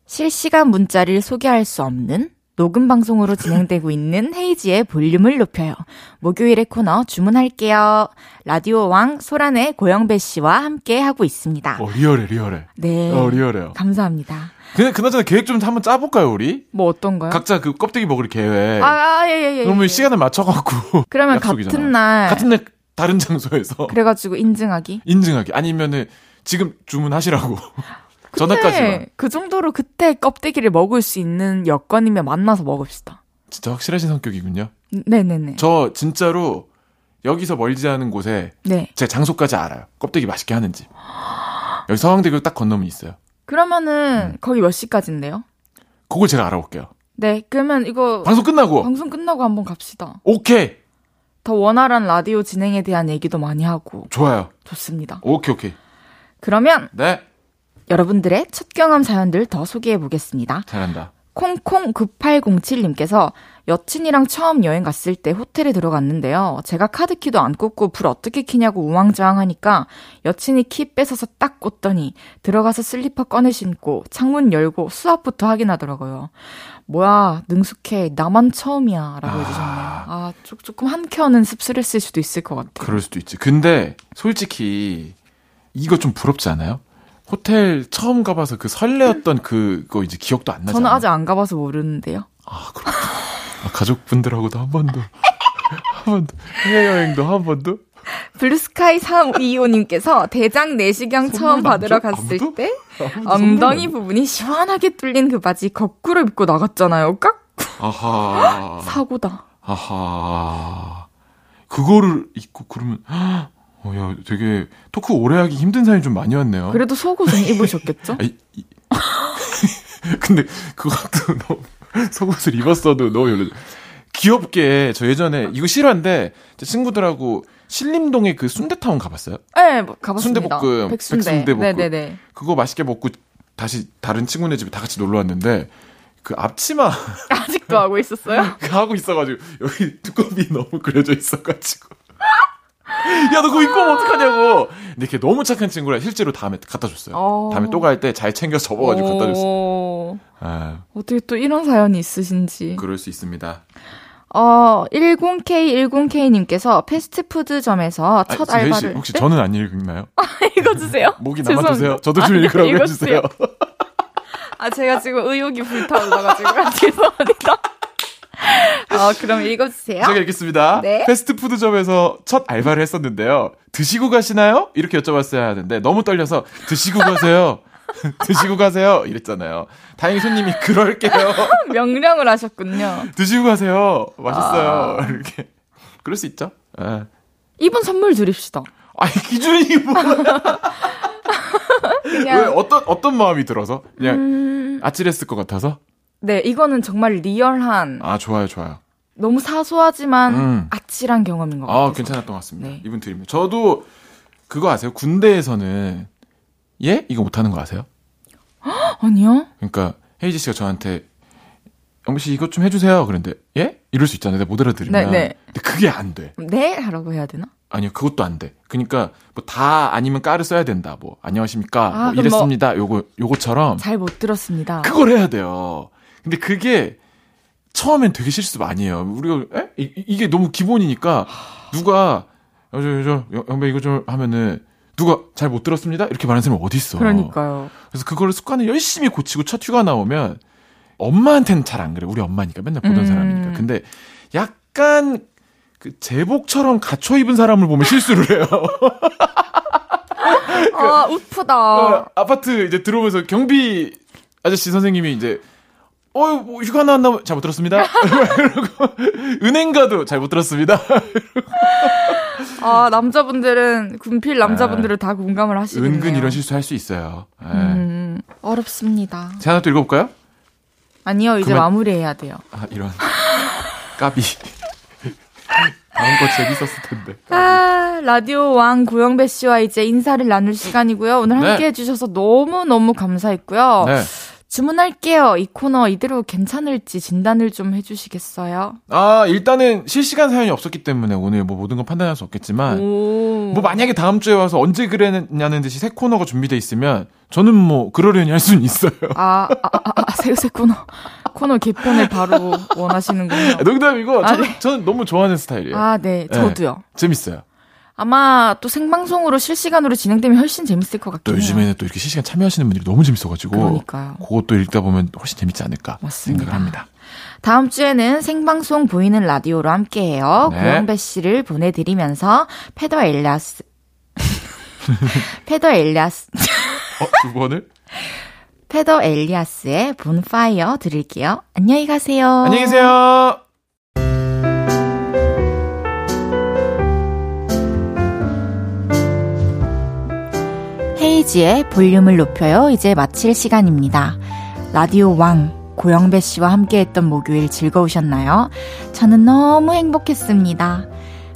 실시간 문자를 소개할 수 없는 녹음 방송으로 진행되고 있는 [LAUGHS] 헤이지의 볼륨을 높여요. 목요일의 코너 주문할게요. 라디오 왕 소란의 고영배 씨와 함께 하고 있습니다. 어, 리얼해, 리얼해. 네. 어, 리얼해요. 감사합니다. 근데 그나저나 계획 좀 한번 짜볼까요, 우리? 뭐 어떤가요? 각자 그 껍데기 먹을 계획. 아, 아, 예, 예, 예. 그러면 예. 시간을 맞춰갖고. [LAUGHS] 그러면 약속이잖아. 같은 날 같은 날 다른 장소에서 [LAUGHS] 그래가지고 인증하기. 인증하기. 아니면은 지금 주문하시라고. [LAUGHS] 전화까지만. 네, 그 정도로 그때 껍데기를 먹을 수 있는 여건이면 만나서 먹읍시다. 진짜 확실하신 성격이군요. 네네네. 저 진짜로 여기서 멀지 않은 곳에 네. 제 장소까지 알아요. 껍데기 맛있게 하는 집. [GASPS] 여기 서강대교 딱 건너면 있어요. 그러면은 음. 거기 몇 시까지인데요? 그걸 제가 알아볼게요. 네, 그러면 이거 방송 끝나고. 방송 끝나고 한번 갑시다. 오케이. 더 원활한 라디오 진행에 대한 얘기도 많이 하고 좋아요. 좋습니다. 오케이, 오케이. 그러면 네. 여러분들의 첫 경험 사연들 더 소개해 보겠습니다. 잘한다. 콩콩9807님께서 여친이랑 처음 여행 갔을 때 호텔에 들어갔는데요. 제가 카드키도 안 꽂고 불 어떻게 키냐고 우왕좌왕하니까 여친이 키 뺏어서 딱 꽂더니 들어가서 슬리퍼 꺼내 신고 창문 열고 수압부터 확인하더라고요. 뭐야 능숙해 나만 처음이야 라고 해주셨네요. 아 조- 조금 한 켠은 씁쓸했을 수도 있을 것 같아요. 그럴 수도 있지. 근데 솔직히 이거 좀 부럽지 않아요? 호텔 처음 가봐서 그 설레었던 그거 이제 기억도 안 나잖아요. 저는 아직 안 가봐서 모르는데요. 아, 그렇구나. 아, 가족분들하고도 한 번도 [LAUGHS] 한 번도 해외여행도 한 번도 블루스카이 325님께서 대장 내시경 처음 받으러 줘? 갔을 아무도? 때 엉덩이 부분이 시원하게 뚫린 그 바지 거꾸로 입고 나갔잖아요. 깍? 아하. 사고다. 아하. 그거를 입고 그러면 어, 야, 되게 토크 오래 하기 힘든 사연이 좀 많이 왔네요. 그래도 속옷은 입으셨겠죠? 아, 이, 이- [LAUGHS] 근데 그것도 너무 [LAUGHS] 속옷을 입었어도 너무 열려. 귀엽게 저 예전에 이거 실화인데 제 친구들하고 신림동에 그 순대타운 가봤어요? 네, 뭐 가봤습니다. 순대볶음, 백순대. 백순대볶음. 네네네. 그거 맛있게 먹고 다시 다른 친구네 집에 다 같이 놀러 왔는데 그 앞치마 [LAUGHS] 아직도 하고 있었어요? [LAUGHS] 하고 있어가지고 여기 두꺼비 너무 그려져 있어가지고 야 너 그거 입고 오면 어떡하냐고 근데 걔 너무 착한 친구라 실제로 다음에 갖다 줬어요 어. 다음에 또 갈 때 잘 챙겨서 접어가지고 갖다 줬어요 오, 아 어떻게 또 이런 사연이 있으신지. 그럴 수 있습니다 어, 10K10K님께서 패스트푸드점에서 첫 아, 제이 씨, 알바를. 혹시 네? 저는 안 읽나요? [LAUGHS] 읽어주세요. [LAUGHS] 목이. 남아주세요 저도 아, 좀 읽으라고 읽어주세요. 해주세요 [LAUGHS] 아, 제가 지금 의욕이 불타올라가지고 죄송합니다. 아, 그럼 읽어주세요. 제가 읽겠습니다. 네. 패스트푸드점에서 첫 알바를 했었는데요. 드시고 가시나요? 이렇게 여쭤봤어야 하는데 너무 떨려서 드시고 가세요. [LAUGHS] 드시고 가세요. 이랬잖아요. 다행히 손님이 그럴게요. [LAUGHS] 명령을 하셨군요. 드시고 가세요. 맛있어요. 아. [LAUGHS] 이렇게. 그럴 수 있죠. 예. 이분 선물 드립시다. 아니 기준이 뭐야? 왜 그냥. 어떤 어떤 마음이 들어서 그냥 음, 아찔했을 것 같아서? 네, 이거는 정말 리얼한, 아 좋아요 좋아요. 너무 사소하지만 음. 아찔한 경험인 것 같아요. 아 괜찮았던 것 같습니다. 네. 이분 드립니다. 저도 그거 아세요? 군대에서는 예 이거 못하는 거 아세요? [GASPS] 아니요? 그러니까 헤이지 씨가 저한테 영배 씨 이것 좀 해주세요. 그런데 예? 이럴 수 있잖아요. 내가 못 알아들으면. 네, 네. 근데 그게 안 돼. 네? 하라고 해야 되나? 아니요, 그것도 안 돼. 그러니까 뭐 다 아니면 까를 써야 된다. 뭐 안녕하십니까? 아, 뭐 이랬습니다. 요거 요거처럼 잘 못 들었습니다. 그걸 해야 돼요. 근데 그게 처음엔 되게 실수 많이 해요. 우리가 에? 이, 이게 너무 기본이니까 누가 어, 저, 저, 영- 영배 이거 좀 하면은 누가 잘 못 들었습니다. 이렇게 말하는 사람이 어디 있어? 그러니까요. 그래서 그거를 습관을 열심히 고치고 첫 휴가 나오면 엄마한테는 잘 안 그래. 우리 엄마니까 맨날 보던 음. 사람이니까. 근데 약간 그 제복처럼 갖춰 입은 사람을 보면 실수를 해요. [LAUGHS] 아, 우프다. 어, 아파트 이제 들어오면서 경비 아저씨 선생님이 이제 어, 뭐 휴가 나왔나 잘못 들었습니다. [LAUGHS] 은행 가도 잘못 들었습니다. [LAUGHS] 아, 남자분들은, 군필 남자분들은 다 공감을 하시겠네요. 아. 은근 이런 실수 할 수 있어요. 예. 음, 어렵습니다. 제가 하나 또 읽어볼까요? 아니요, 이제 그만- 마무리해야 돼요. 아 이런 [LAUGHS] 까비. 다음 거 재밌었을 텐데. 아, 라디오 왕 고영배 씨와 이제 인사를 나눌 시간이고요. 오늘 네. 함께 해주셔서 너무너무 감사했고요. 네. 주문할게요. 이 코너 이대로 괜찮을지 진단을 좀 해주시겠어요? 아, 일단은 실시간 사연이 없었기 때문에 오늘 뭐 모든 걸 판단할 수 없겠지만, 오. 뭐 만약에 다음 주에 와서 언제 그랬냐는 듯이 새 코너가 준비돼 있으면, 저는 뭐 그러려니 할 수는 있어요. 아, 아, 아, 아, 새, 새 코너. 코너 개편을 바로 원하시는군요. 농담이고, 아, 저는, 네. 저는 너무 좋아하는 스타일이에요. 아, 네. 저도요. 재밌어요. 아마 또 생방송으로 실시간으로 진행되면 훨씬 재밌을 것또 같긴 해요. 요즘에는 또 이렇게 실시간 참여하시는 분들이 너무 재밌어가지고, 그러니까요. 그것도 읽다 보면 훨씬 재밌지 않을까 맞습니다. 생각을 합니다. 다음 주에는 생방송 보이는 라디오로 함께해요. 네. 고영배 씨를 보내드리면서 페더 엘리아스 [LAUGHS] 페더 엘리아스 [LAUGHS] 어, 두 번을? 페더 엘리아스의 본파이어 드릴게요. 안녕히 가세요. 안녕히 계세요. 헤이지의 볼륨을 높여요. 이제 마칠 시간입니다. 라디오 왕 고영배 씨와 함께했던 목요일 즐거우셨나요? 저는 너무 행복했습니다.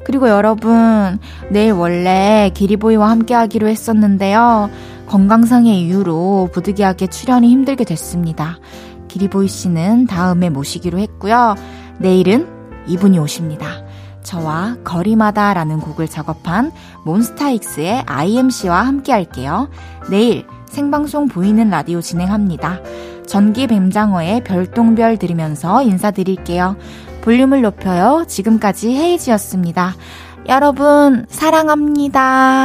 그리고 여러분, 내일 원래 기리보이와 함께 하기로 했었는데요. 건강상의 이유로 부득이하게 출연이 힘들게 됐습니다. 기리보이 씨는 다음에 모시기로 했고요. 내일은 이분이 오십니다. 저와 거리마다 라는 곡을 작업한 몬스타익스의 IMC와 함께 할게요. 내일 생방송 보이는 라디오 진행합니다. 전기 뱀장어의 별똥별 들으면서 인사드릴게요. 볼륨을 높여요. 지금까지 헤이지였습니다. 여러분, 사랑합니다.